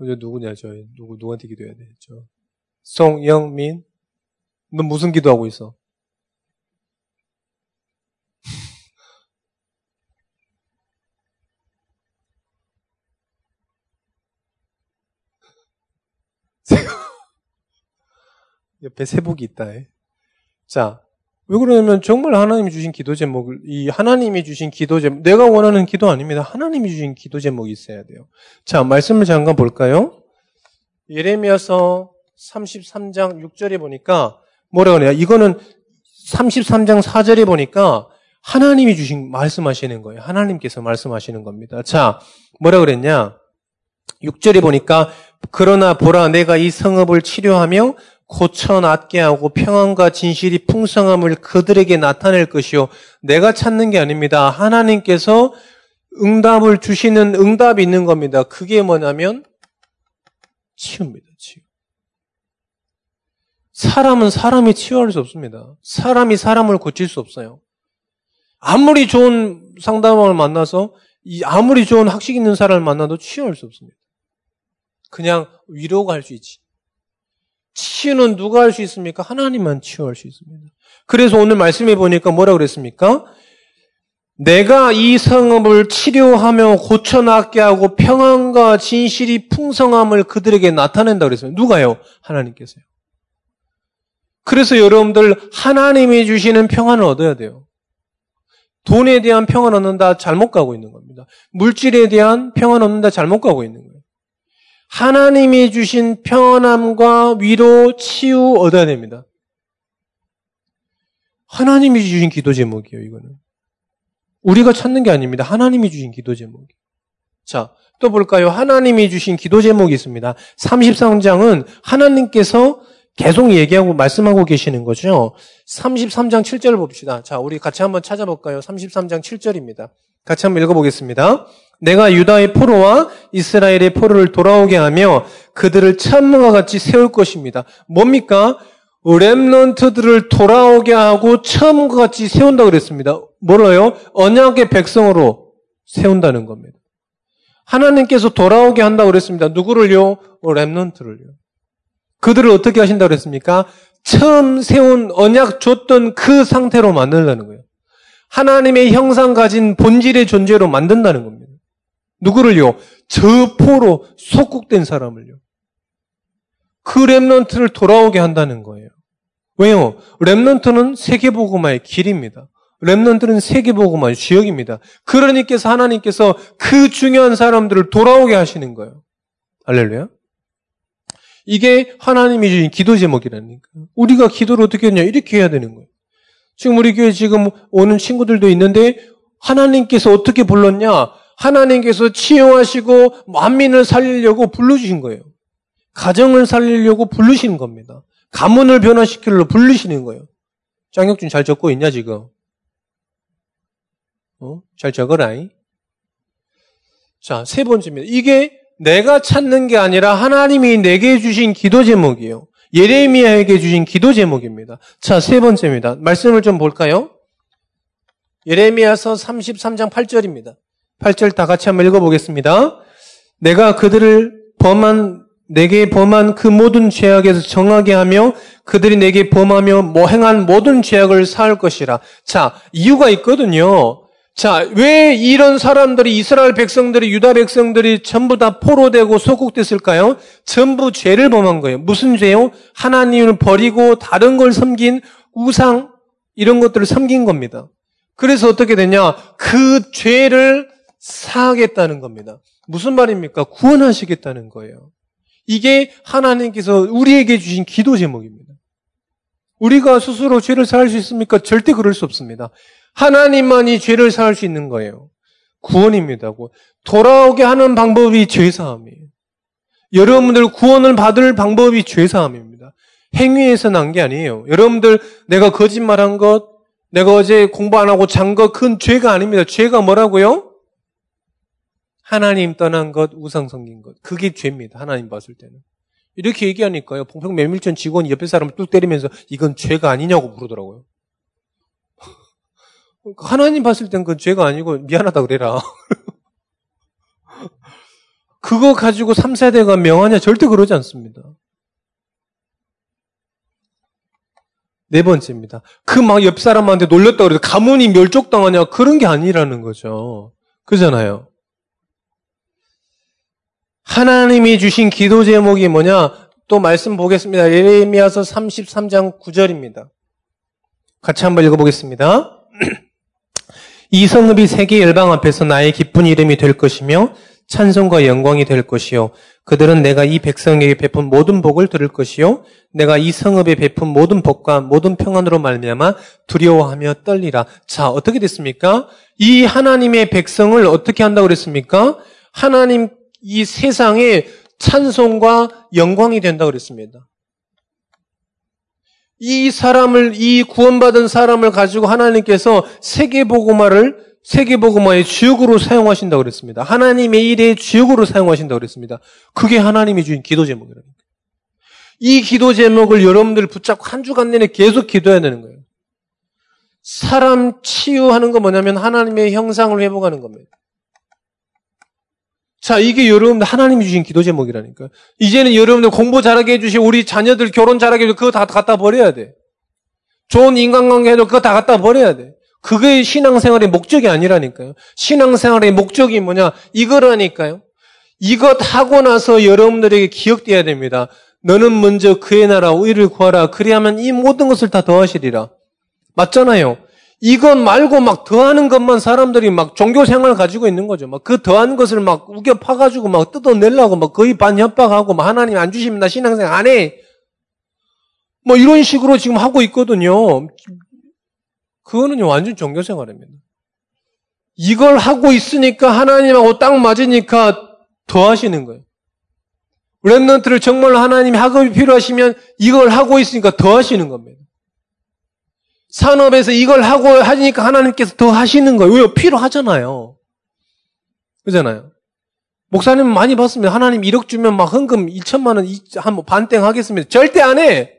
이제 누구냐, 저, 누구, 누구한테 기도해야 돼, 저. 송영민? 너 무슨 기도하고 있어? 옆에 세복이 있다. 자, 왜 그러냐면 정말 하나님이 주신 기도 제목을 이 하나님이 주신 기도 제목 내가 원하는 기도 아닙니다. 하나님이 주신 기도 제목이 있어야 돼요. 자, 말씀을 잠깐 볼까요? 예레미야서 33장 6절에 보니까 뭐라 그래요? 이거는 33장 4절에 보니까 하나님이 주신 말씀하시는 거예요. 하나님께서 말씀하시는 겁니다. 자, 뭐라 그랬냐? 6절에 보니까 그러나 보라 내가 이 성읍을 치료하며 고쳐 낫게 하고 평안과 진실이 풍성함을 그들에게 나타낼 것이요. 내가 찾는 게 아닙니다. 하나님께서 응답을 주시는 응답이 있는 겁니다. 그게 뭐냐면 치유입니다. 치유. 사람은 사람이 치유할 수 없습니다. 사람이 사람을 고칠 수 없어요. 아무리 좋은 상담원을 만나서 아무리 좋은 학식 있는 사람을 만나도 치유할 수 없습니다. 그냥 위로가 할 수 있지. 치유는 누가 할 수 있습니까? 하나님만 치유할 수 있습니다. 그래서 오늘 말씀해 보니까 뭐라 그랬습니까? 내가 이 성읍을 치료하며 고쳐낫게 하고 평안과 진실이 풍성함을 그들에게 나타낸다 그랬습니다. 누가요? 하나님께서요. 그래서 여러분들 하나님이 주시는 평안을 얻어야 돼요. 돈에 대한 평안 얻는다 잘못 가고 있는 겁니다. 물질에 대한 평안 얻는다 잘못 가고 있는 거예요. 하나님이 주신 편함과 위로, 치유 얻어야 됩니다. 하나님이 주신 기도 제목이에요, 이거는. 우리가 찾는 게 아닙니다. 하나님이 주신 기도 제목이. 자, 또 볼까요? 하나님이 주신 기도 제목이 있습니다. 33장은 하나님께서 계속 얘기하고 말씀하고 계시는 거죠. 33장 7절을 봅시다. 자, 우리 같이 한번 찾아볼까요? 33장 7절입니다. 같이 한번 읽어보겠습니다. 내가 유다의 포로와 이스라엘의 포로를 돌아오게 하며 그들을 참과 같이 세울 것입니다. 뭡니까? 렘넌트들을 돌아오게 하고 처음과 같이 세운다 그랬습니다. 뭐라요? 언약의 백성으로 세운다는 겁니다. 하나님께서 돌아오게 한다 그랬습니다. 누구를요? 렘넌트를요. 그들을 어떻게 하신다 그랬습니까? 처음 세운 언약 줬던 그 상태로 만들라는 거예요. 하나님의 형상 가진 본질의 존재로 만든다는 겁니다. 누구를요? 저 포로 속국된 사람을요. 그 랩런트를 돌아오게 한다는 거예요. 왜요? 랩런트는 세계보고마의 길입니다. 랩런트는 세계보고마의 지역입니다. 그러니께서 하나님께서 그 중요한 사람들을 돌아오게 하시는 거예요. 알렐루야. 이게 하나님이 주신 기도 제목이라니까. 우리가 기도를 어떻게 했냐? 이렇게 해야 되는 거예요. 지금 우리 교회 지금 오는 친구들도 있는데 하나님께서 어떻게 불렀냐? 하나님께서 치유하시고 만민을 살리려고 불러주신 거예요. 가정을 살리려고 부르시는 겁니다. 가문을 변화시키려고 부르시는 거예요. 장혁준 잘 적고 있냐 지금? 어? 잘 적어라잉. 자, 세 번째입니다. 이게 내가 찾는 게 아니라 하나님이 내게 주신 기도 제목이에요. 예레미야에게 주신 기도 제목입니다. 자, 세 번째입니다. 말씀을 좀 볼까요? 예레미야서 33장 8절입니다. 8절 다 같이 한번 읽어보겠습니다. 내가 그들을 범한 내게 범한 그 모든 죄악에서 정하게 하며 그들이 내게 범하며 뭐 행한 모든 죄악을 사할 것이라. 자, 이유가 있거든요. 자, 왜 이런 사람들이 이스라엘 백성들이 유다 백성들이 전부 다 포로되고 소국됐을까요? 전부 죄를 범한 거예요. 무슨 죄요? 하나님을 버리고 다른 걸 섬긴 우상 이런 것들을 섬긴 겁니다. 그래서 어떻게 되냐? 그 죄를 사하겠다는 겁니다. 무슨 말입니까? 구원하시겠다는 거예요. 이게 하나님께서 우리에게 주신 기도 제목입니다. 우리가 스스로 죄를 사할 수 있습니까? 절대 그럴 수 없습니다. 하나님만이 죄를 사할 수 있는 거예요. 구원입니다. 돌아오게 하는 방법이 죄사함이에요. 여러분들 구원을 받을 방법이 죄사함입니다. 행위에서 난 게 아니에요. 여러분들 내가 거짓말한 것, 내가 어제 공부 안 하고 잔 것, 그건 죄가 아닙니다. 죄가 뭐라고요? 하나님 떠난 것, 우상 섬긴 것. 그게 죄입니다. 하나님 봤을 때는. 이렇게 얘기하니까요. 봉평 메밀전 직원이 옆에 사람을 뚝 때리면서 이건 죄가 아니냐고 부르더라고요. 하나님 봤을 땐 그건 죄가 아니고 미안하다 그래라. 그거 가지고 3세대가 명하냐? 절대 그러지 않습니다. 네 번째입니다. 그 막 옆 사람한테 놀렸다 그래서 가문이 멸족당하냐? 그런 게 아니라는 거죠. 그잖아요. 하나님이 주신 기도 제목이 뭐냐? 또 말씀 보겠습니다. 예레미야서 33장 9절입니다. 같이 한번 읽어보겠습니다. 이 성읍이 세계 열방 앞에서 나의 기쁜 이름이 될 것이며 찬송과 영광이 될 것이요. 그들은 내가 이 백성에게 베푼 모든 복을 들을 것이요. 내가 이 성읍에 베푼 모든 복과 모든 평안으로 말미암아 두려워하며 떨리라. 자, 어떻게 됐습니까? 이 하나님의 백성을 어떻게 한다고 그랬습니까? 하나님 이 세상에 찬송과 영광이 된다고 그랬습니다. 이 사람을, 이 구원받은 사람을 가지고 하나님께서 세계보고마를 세계보고마의 주역으로 사용하신다고 그랬습니다. 하나님의 일의 주역으로 사용하신다고 그랬습니다. 그게 하나님이 주신 기도 제목이라니까. 이 기도 제목을 여러분들 붙잡고 한 주간 내내 계속 기도해야 되는 거예요. 사람 치유하는 거 뭐냐면 하나님의 형상을 회복하는 겁니다. 자, 이게 여러분들 하나님이 주신 기도 제목이라니까. 이제는 여러분들 공부 잘하게 해주시고 우리 자녀들 결혼 잘하게 해주고 그거 다 갖다 버려야 돼. 좋은 인간관계 해도 그거 다 갖다 버려야 돼. 그게 신앙생활의 목적이 아니라니까요. 신앙생활의 목적이 뭐냐? 이거라니까요. 이것 하고 나서 여러분들에게 기억돼야 됩니다. 너는 먼저 그의 나라 의를 구하라. 그리하면 이 모든 것을 다 더하시리라. 맞잖아요. 이것 말고 막 더하는 것만 사람들이 막 종교 생활 가지고 있는 거죠. 막 그 더한 것을 막 우겨 파가지고 막 뜯어내려고 막 거의 반협박하고 막 하나님 안나 신앙생활 안 해. 뭐 이런 식으로 지금 하고 있거든요. 그거는 완전 종교 생활입니다. 이걸 하고 있으니까 하나님하고 딱 맞으니까 더 하시는 거예요. 랩런트를 정말 하나님이 학업이 필요하시면 이걸 하고 있으니까 더 하시는 겁니다. 산업에서 이걸 하고 하니까 하나님께서 더 하시는 거예요. 왜? 필요하잖아요. 그잖아요. 목사님 많이 봤습니다. 하나님 1억 주면 막 헌금 2천만 원, 한 반땡 하겠습니다. 절대 안 해!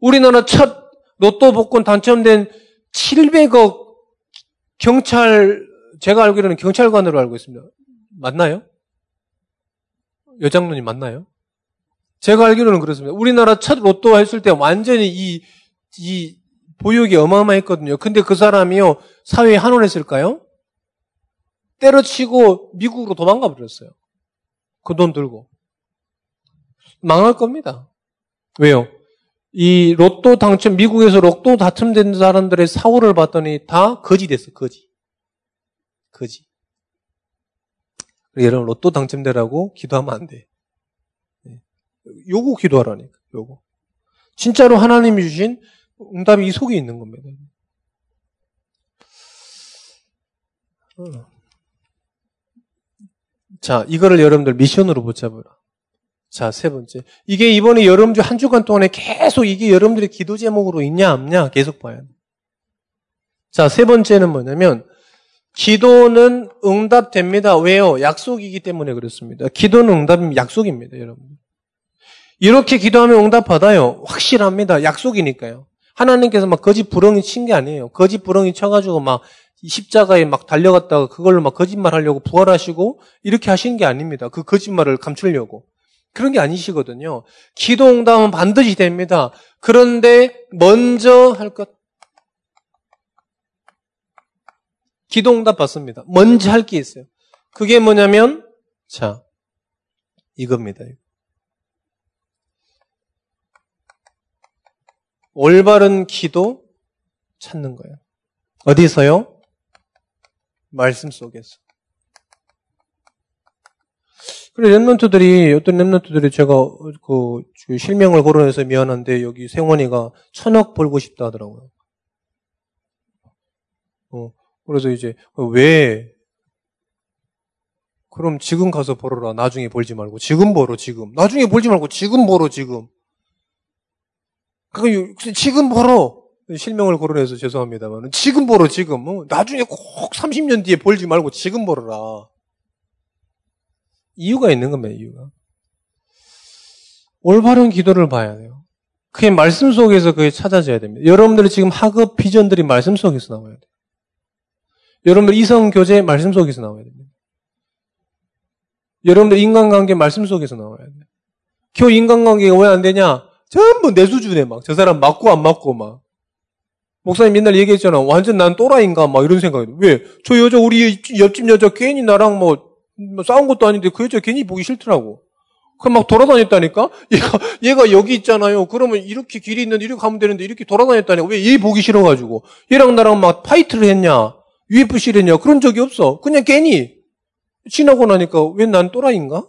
우리나라 첫 로또 복권 당첨된 700억 경찰, 제가 알기로는 경찰관으로 알고 있습니다. 맞나요? 여장로님 맞나요? 제가 알기로는 그렇습니다. 우리나라 첫 로또 했을 때 완전히 이, 이 보육이 어마어마했거든요. 근데 그 사람이요, 사회에 한원했을까요? 때려치고 미국으로 도망가 버렸어요. 그 돈 들고. 망할 겁니다. 왜요? 이 로또 당첨, 미국에서 로또 당첨된 사람들의 사고를 봤더니 다 거지 됐어, 거지. 거지. 여러분, 로또 당첨되라고 기도하면 안 돼. 네. 요거 기도하라니까, 요거. 진짜로 하나님이 주신 응답이 이 속에 있는 겁니다. 어. 자, 이거를 여러분들 미션으로 붙잡으라. 자, 세 번째. 이게 이번에 여러분들 한 주간 동안에 계속 이게 여러분들의 기도 제목으로 있냐, 없냐, 계속 봐야 돼. 자, 세 번째는 뭐냐면, 기도는 응답됩니다. 왜요? 약속이기 때문에 그렇습니다. 기도는 응답이 약속입니다, 여러분. 이렇게 기도하면 응답받아요. 확실합니다. 약속이니까요. 하나님께서 막 거짓 부렁이 친 게 아니에요. 거짓 부렁이 쳐가지고 막 십자가에 막 달려갔다가 그걸로 막 거짓말 하려고 부활하시고 이렇게 하시는 게 아닙니다. 그 거짓말을 감추려고. 그런 게 아니시거든요. 기도 응답은 반드시 됩니다. 그런데 먼저 할 것. 기도 응답 받습니다. 먼저 할 게 있어요. 그게 뭐냐면 자 이겁니다. 올바른 기도 찾는 거예요. 어디서요? 말씀 속에서. 그래 랩런트들이 어떤 랩런트들이 제가 그 실명을 거론해서 미안한데 여기 생원이가 천억 벌고 싶다 하더라고요. 어 그래서 이제 왜 그럼 지금 가서 벌어라. 나중에 벌지 말고 지금 벌어 지금. 나중에 벌지 말고 지금 벌어 지금. 그 지금 벌어. 실명을 거론해서 죄송합니다만 지금 벌어 지금. 어? 나중에 꼭 30년 뒤에 벌지 말고 지금 벌어라. 이유가 있는 겁니다, 이유가. 올바른 기도를 봐야 돼요. 그게 말씀 속에서 그게 찾아져야 됩니다. 여러분들이 지금 학업 비전들이 말씀 속에서 나와야 돼요. 여러분들 이성 교제 말씀 속에서 나와야 됩니다. 여러분들 인간관계 말씀 속에서 나와야 돼요. 교 인간관계가 왜 안 되냐? 전부 내 수준에 막, 저 사람 맞고 안 맞고 막. 목사님 맨날 얘기했잖아. 완전 난 또라이인가? 막 이런 생각이. 왜? 저 여자, 우리 옆집 여자 괜히 나랑 뭐 뭐 싸운 것도 아닌데 그 여자 괜히 보기 싫더라고. 그막 돌아다녔다니까? 얘가, 얘가 여기 있잖아요. 그러면 이렇게 길이 있는데 이렇게 가면 되는데 이렇게 돌아다녔다니까. 왜 얘 보기 싫어가지고. 얘랑 나랑 막 파이트를 했냐? UFC를 했냐? 그런 적이 없어. 그냥 괜히. 지나고 나니까 왜 난 또라이인가?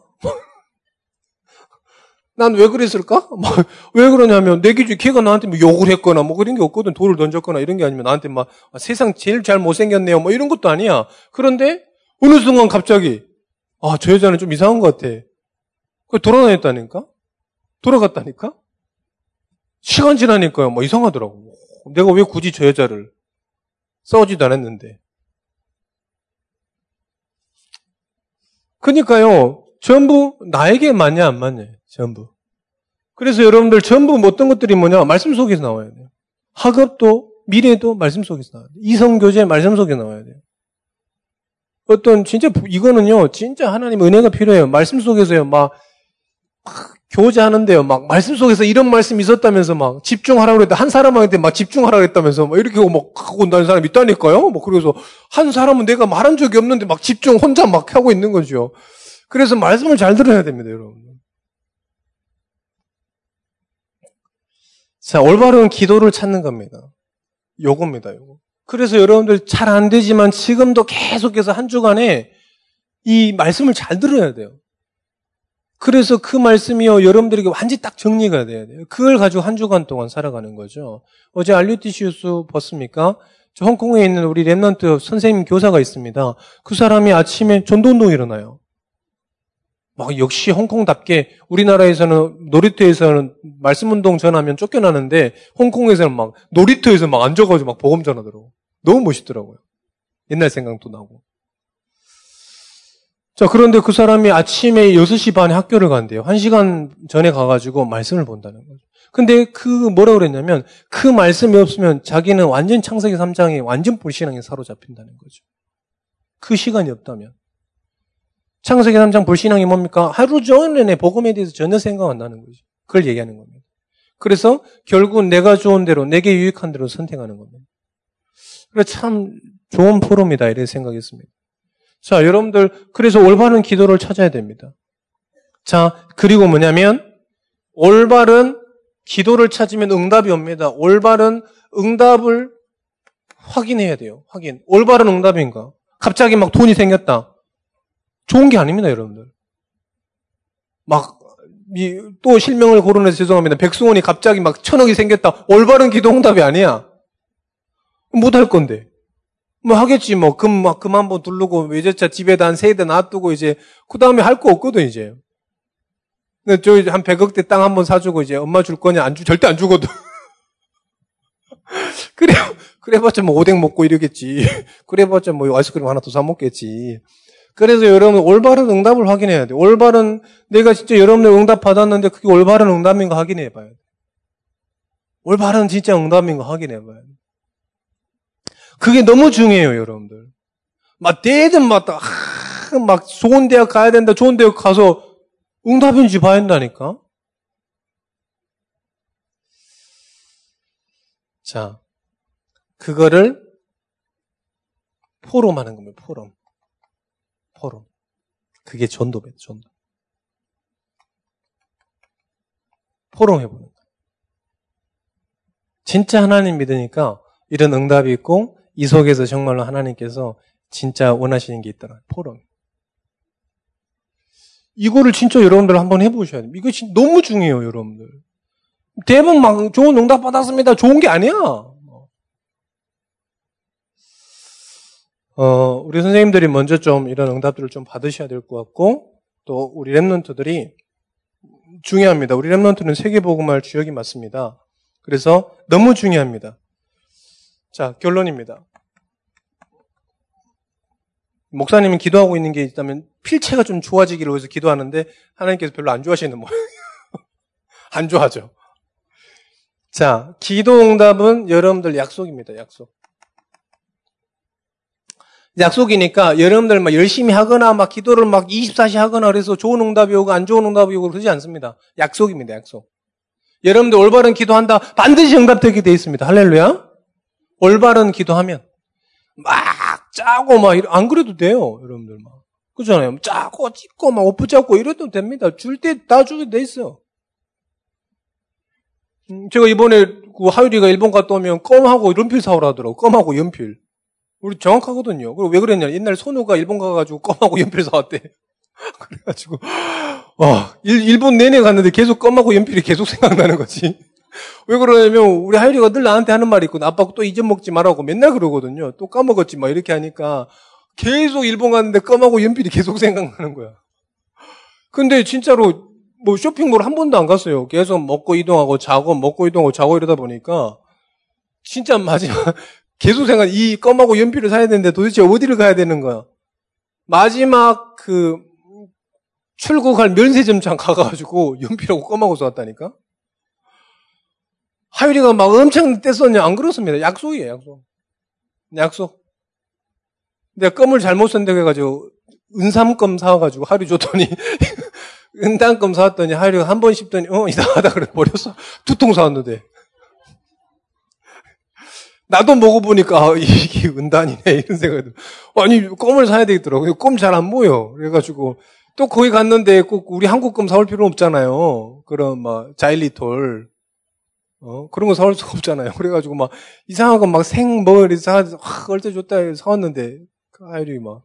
난 왜 그랬을까? 뭐, 왜 그러냐면, 내 기준 걔가 나한테 뭐 욕을 했거나, 뭐 그런 게 없거든. 돌을 던졌거나 이런 게 아니면 나한테 막, 아, 세상 제일 잘 못생겼네요. 뭐 이런 것도 아니야. 그런데, 어느 순간 갑자기, 아, 저 여자는 좀 이상한 것 같아. 그 돌아다녔다니까? 돌아갔다니까? 시간 지나니까요, 뭐 이상하더라고. 내가 왜 굳이 저 여자를 싸우지도 않았는데. 그니까요, 전부 나에게 맞냐, 안 맞냐, 전부. 그래서 여러분들 전부 어떤 것들이 뭐냐, 말씀 속에서 나와야 돼요. 학업도, 미래도 말씀 속에서 나와야 돼요. 이성교제 말씀 속에 나와야 돼요. 어떤 진짜 이거는요 진짜 하나님 은혜가 필요해요. 말씀 속에서요 막, 막 교제하는데요 막 말씀 속에서 이런 말씀이 있었다면서 막 집중하라고 그랬다 한 사람한테 막 집중하라고 했다면서 막 이렇게 막 하고 온다는 사람이 있다니까요. 뭐 그래서 한 사람은 내가 말한 적이 없는데 막 집중 혼자 막 하고 있는 거죠. 그래서 말씀을 잘 들어야 됩니다, 여러분. 자 올바른 기도를 찾는 겁니다. 요겁니다, 요거. 그래서 여러분들 잘 안 되지만 지금도 계속해서 한 주간에 이 말씀을 잘 들어야 돼요. 그래서 그 말씀이요, 여러분들에게 완전히 딱 정리가 돼야 돼요. 그걸 가지고 한 주간 동안 살아가는 거죠. 어제 알류티시우스 봤습니까? 저 홍콩에 있는 우리 랩런트 선생님 교사가 있습니다. 그 사람이 아침에 전도운동 일어나요. 막 역시 홍콩답게 우리나라에서는 놀이터에서는 말씀 운동 전하면 쫓겨나는데 홍콩에서는 막 놀이터에서 막 앉아가지고 막 보험 전하더라고. 너무 멋있더라고요. 옛날 생각도 나고. 자, 그런데 그 사람이 아침에 6시 반에 학교를 간대요. 1시간 전에 가가지고 말씀을 본다는 거죠. 근데 그 뭐라 그랬냐면 그 말씀이 없으면 자기는 완전 창세기 3장에 완전 불신앙에 사로잡힌다는 거죠. 그 시간이 없다면. 창세기 3장 불신앙이 뭡니까? 하루 종일 내 복음에 대해서 전혀 생각 안 나는 거죠. 그걸 얘기하는 겁니다. 그래서 결국 내가 좋은 대로, 내게 유익한 대로 선택하는 겁니다. 그래서 참 좋은 포럼이다 이렇게 생각했습니다. 자, 여러분들 그래서 올바른 기도를 찾아야 됩니다. 자, 그리고 뭐냐면 올바른 기도를 찾으면 응답이 옵니다. 올바른 응답을 확인해야 돼요. 확인. 올바른 응답인가? 갑자기 막 돈이 생겼다. 좋은 게 아닙니다, 여러분들. 막, 또 실명을 거론해서 죄송합니다. 백승원이 갑자기 막 천억이 생겼다. 올바른 기도 응답이 아니야. 못 할 건데. 뭐 하겠지, 뭐. 금, 막, 금 한번 두르고, 외제차 집에다 한 세 대 놔두고, 이제, 그 다음에 할 거 없거든, 이제. 근데 저, 한 100억대 땅 한번 사주고, 이제, 엄마 줄 거냐? 안 주, 절대 안 주거든. 그래, 그래봤자 뭐 오뎅 먹고 이러겠지. 그래봤자 뭐 아이스크림 하나 더 사 먹겠지. 그래서 여러분 올바른 응답을 확인해야 돼. 올바른 내가 진짜 여러분들 응답 받았는데 그게 올바른 응답인가 확인해 봐야 돼. 올바른 진짜 응답인가 확인해 봐야 돼. 그게 너무 중요해요, 여러분들. 막 대든 막, 아, 막 좋은 대학 가야 된다, 좋은 대학 가서 응답인지 봐야 한다니까. 자, 그거를 포럼하는 겁니다. 포럼. 포럼. 그게 전도배, 전도. 포럼 해보는 거예요. 진짜 하나님 믿으니까 이런 응답이 있고 이 속에서 정말로 하나님께서 진짜 원하시는 게 있더라. 포럼. 이거를 진짜 여러분들 한번 해보셔야 돼요. 이거 너무 중요해요, 여러분들. 대부분 막 좋은 응답 받았습니다. 좋은 게 아니야. 어, 우리 선생님들이 먼저 좀 이런 응답들을 좀 받으셔야 될 것 같고, 또 우리 랩런트들이 중요합니다. 우리 랩런트는 세계복음할 주역이 맞습니다. 그래서 너무 중요합니다. 자, 결론입니다. 목사님은 기도하고 있는 게 있다면 필체가 좀 좋아지기를 위해서 기도하는데 하나님께서 별로 안 좋아하시는 모양. 안 좋아하죠. 자, 기도 응답은 여러분들 약속입니다. 약속. 약속이니까 여러분들 막 열심히 하거나 막 기도를 막 24시 하거나 그래서 좋은 응답이 오고 안 좋은 응답이 오고 그러지 않습니다. 약속입니다. 약속. 여러분들 올바른 기도한다. 반드시 응답되게 돼 있습니다. 할렐루야. 올바른 기도하면 막 짜고 막 안 그래도 돼요. 여러분들 막. 그잖아요. 짜고 찢고 막옷 붙잡고 이래도 됩니다. 줄 때 다 주게 돼 있어. 음, 제가 이번에 그 하율이가 일본 갔다 오면 껌하고 연필 사오라 하더라고. 껌하고 연필. 우리 정확하거든요. 그리고 왜 그랬냐. 옛날 손우가 일본 가가지고 껌하고 연필 사왔대. 그래가지고, 와, 일, 본 내내 갔는데 계속 껌하고 연필이 계속 생각나는 거지. 왜 그러냐면 우리 하율이가 늘 나한테 하는 말이 있거든. 아빠 또 잊어먹지 말라고 맨날 그러거든요. 또 까먹었지 막 이렇게 하니까 계속 일본 갔는데 껌하고 연필이 계속 생각나는 거야. 근데 진짜로 뭐 쇼핑몰 한 번도 안 갔어요. 계속 먹고 이동하고 자고 먹고 이동하고 자고 이러다 보니까 진짜 마지막 계속 생각 이 껌하고 연필을 사야 되는데 도대체 어디를 가야 되는 거야? 마지막 그 출국할 면세점장 가가지고 연필하고 껌하고 쏘았다니까? 하율이가 막 엄청 뗐었냐? 안 그렇습니다. 약속이에요, 약속. 약속. 내가 껌을 잘못 선택해가지고 은삼껌 사와가지고 하루 줬더니 은단껌 사왔더니 하율이가 한 번 씹더니 어 이상하다 그래 버렸어. 두 통 사왔는데. 나도 먹어보니까 아, 이게 은단이네 이런 생각이 아니 껌을 사야 되겠더라고요. 껌 잘 안 모여. 그래가지고 또 거기 갔는데 꼭 우리 한국 껌 사올 필요 없잖아요. 그런 막 자일리톨 어 그런 거 사올 수가 없잖아요. 그래가지고 막 이상한 거막 생머리 사 얼때 줬다 사왔는데 그 아이들이 막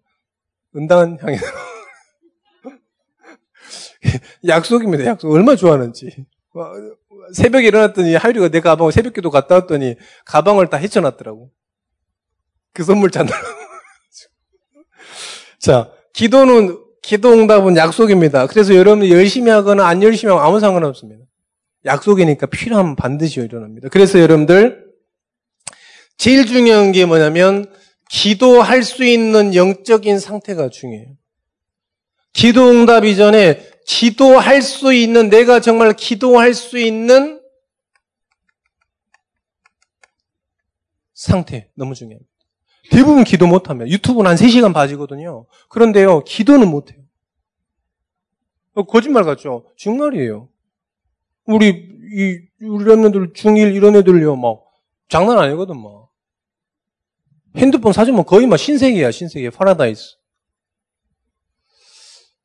은단 향이 약속입니다. 약속 얼마나 좋아하는지. 새벽에 일어났더니 하율이가 내 가방을 새벽기도 갔다 왔더니 가방을 다 헤쳐놨더라고. 그 선물 잔다고. 자, 기도는, 기도 응답은 약속입니다. 그래서 여러분이 열심히 하거나 안 열심히 하고 아무 상관없습니다. 약속이니까 필요하면 반드시 일어납니다. 그래서 여러분들, 제일 중요한 게 뭐냐면, 기도할 수 있는 영적인 상태가 중요해요. 기도 응답 이전에 기도할 수 있는, 내가 정말 기도할 수 있는 상태. 너무 중요합니다. 대부분 기도 못하면 유튜브는 한 3시간 봐지거든요. 그런데요, 기도는 못해요. 거짓말 같죠? 정말이에요. 우리, 이, 우리 remnant들 중1 이런 애들요, 막, 장난 아니거든, 막. 핸드폰 사주면 거의 막 신세계야, 신세계. 파라다이스.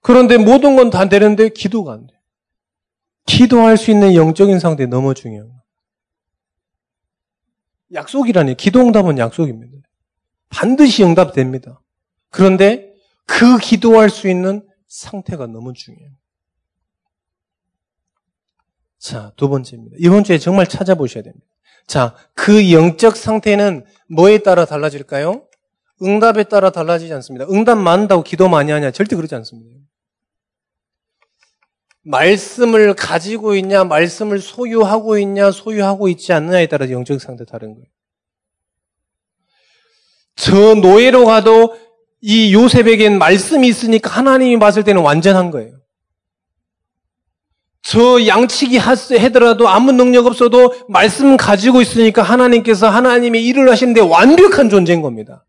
그런데 모든 건 다 되는데 기도가 안 돼. 기도할 수 있는 영적인 상태 너무 중요해요. 약속이라니 기도 응답은 약속입니다. 반드시 응답됩니다. 그런데 그 기도할 수 있는 상태가 너무 중요해요. 자, 두 번째입니다. 이번 주에 정말 찾아보셔야 됩니다. 자, 그 영적 상태는 뭐에 따라 달라질까요? 응답에 따라 달라지지 않습니다. 응답 많다고 기도 많이 하냐? 절대 그러지 않습니다. 말씀을 가지고 있냐, 말씀을 소유하고 있냐, 소유하고 있지 않느냐에 따라 영적 상태 다른 거예요. 저 노예로 가도 이 요셉에겐 말씀이 있으니까 하나님이 봤을 때는 완전한 거예요. 저 양치기 하더라도 아무 능력 없어도 말씀 가지고 있으니까 하나님께서 하나님의 일을 하시는데 완벽한 존재인 겁니다.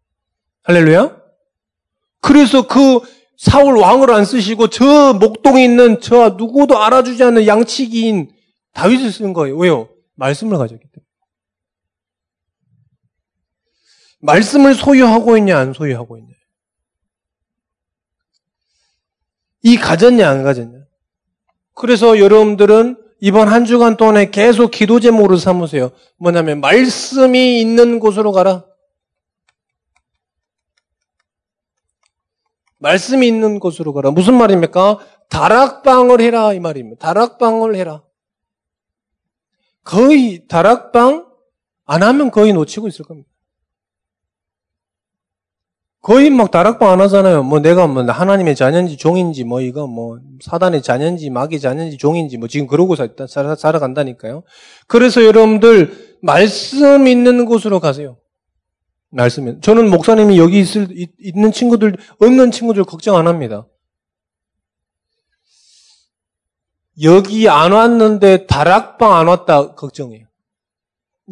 할렐루야? 그래서 그 사울 왕을 안 쓰시고 저 목동에 있는 저 누구도 알아주지 않는 양치기인 다윗을 쓴 거예요. 왜요? 말씀을 가졌기 때문에. 말씀을 소유하고 있냐, 안 소유하고 있냐. 이 가졌냐, 안 가졌냐. 그래서 여러분들은 이번 한 주간 동안에 계속 기도 제목으로 삼으세요. 뭐냐면, 말씀이 있는 곳으로 가라. 말씀이 있는 곳으로 가라. 무슨 말입니까? 다락방을 해라. 이 말입니다. 다락방을 해라. 거의 다락방 안 하면 거의 놓치고 있을 겁니다. 거의 막 다락방 안 하잖아요. 뭐 내가 뭐 하나님의 자녀인지 종인지 뭐 이거 뭐 사단의 자녀인지 마귀 자녀인지 종인지 뭐 지금 그러고 살아, 살아간다니까요. 그래서 여러분들 말씀 있는 곳으로 가세요. 말씀이. 저는 목사님이 여기 있을, 있는 친구들, 없는 친구들 걱정 안 합니다. 여기 안 왔는데 다락방 안 왔다 걱정해요.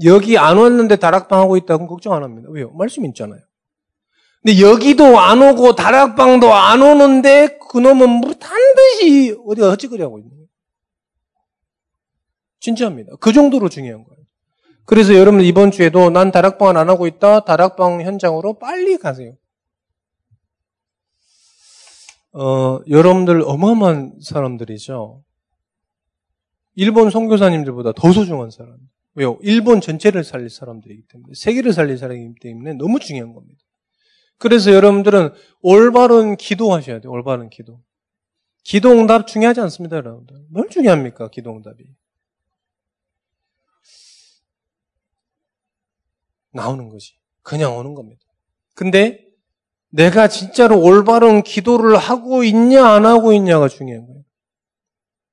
여기 안 왔는데 다락방 하고 있다 그 걱정 안 합니다. 왜요? 말씀 있잖아요. 근데 여기도 안 오고 다락방도 안 오는데 그놈은 뭐 반드시 어디가 헛짓거리하고 있는 거예요. 진짜입니다. 그 정도로 중요한 거예요. 그래서 여러분 이번 주에도 난 다락방 안 하고 있다. 다락방 현장으로 빨리 가세요. 어, 여러분들 어마어마한 사람들이죠. 일본 선교사님들보다 더 소중한 사람. 왜요? 일본 전체를 살릴 사람들이기 때문에, 세계를 살릴 사람이기 때문에 너무 중요한 겁니다. 그래서 여러분들은 올바른 기도하셔야 돼요. 올바른 기도. 기도 응답 중요하지 않습니다, 여러분들. 뭘 중요합니까, 기도 응답이? 나오는 거지. 그냥 오는 겁니다. 근데 내가 진짜로 올바른 기도를 하고 있냐, 안 하고 있냐가 중요한 거예요.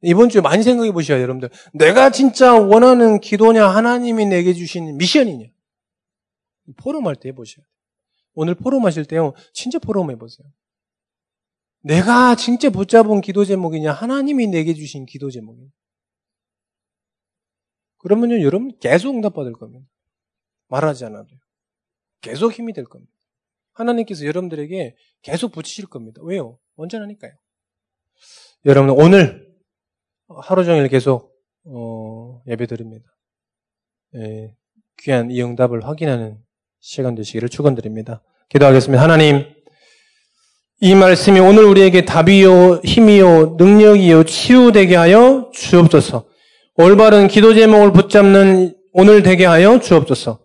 이번 주에 많이 생각해 보셔야 여러분들. 내가 진짜 원하는 기도냐, 하나님이 내게 주신 미션이냐. 포럼할 때 해보셔야 돼요. 오늘 포럼 하실 때요, 진짜 포럼 해보세요. 내가 진짜 붙잡은 기도 제목이냐, 하나님이 내게 주신 기도 제목이냐. 그러면요, 여러분 계속 응답받을 겁니다. 말하지 않아도요. 계속 힘이 될 겁니다. 하나님께서 여러분들에게 계속 붙이실 겁니다. 왜요? 언제나니까요. 여러분, 오늘 하루 종일 계속 어, 예배 드립니다. 예, 귀한 이 응답을 확인하는 시간 되시기를 축원드립니다. 기도하겠습니다. 하나님, 이 말씀이 오늘 우리에게 답이요, 힘이요, 능력이요, 치유되게 하여 주옵소서. 올바른 기도 제목을 붙잡는 오늘 되게 하여 주옵소서.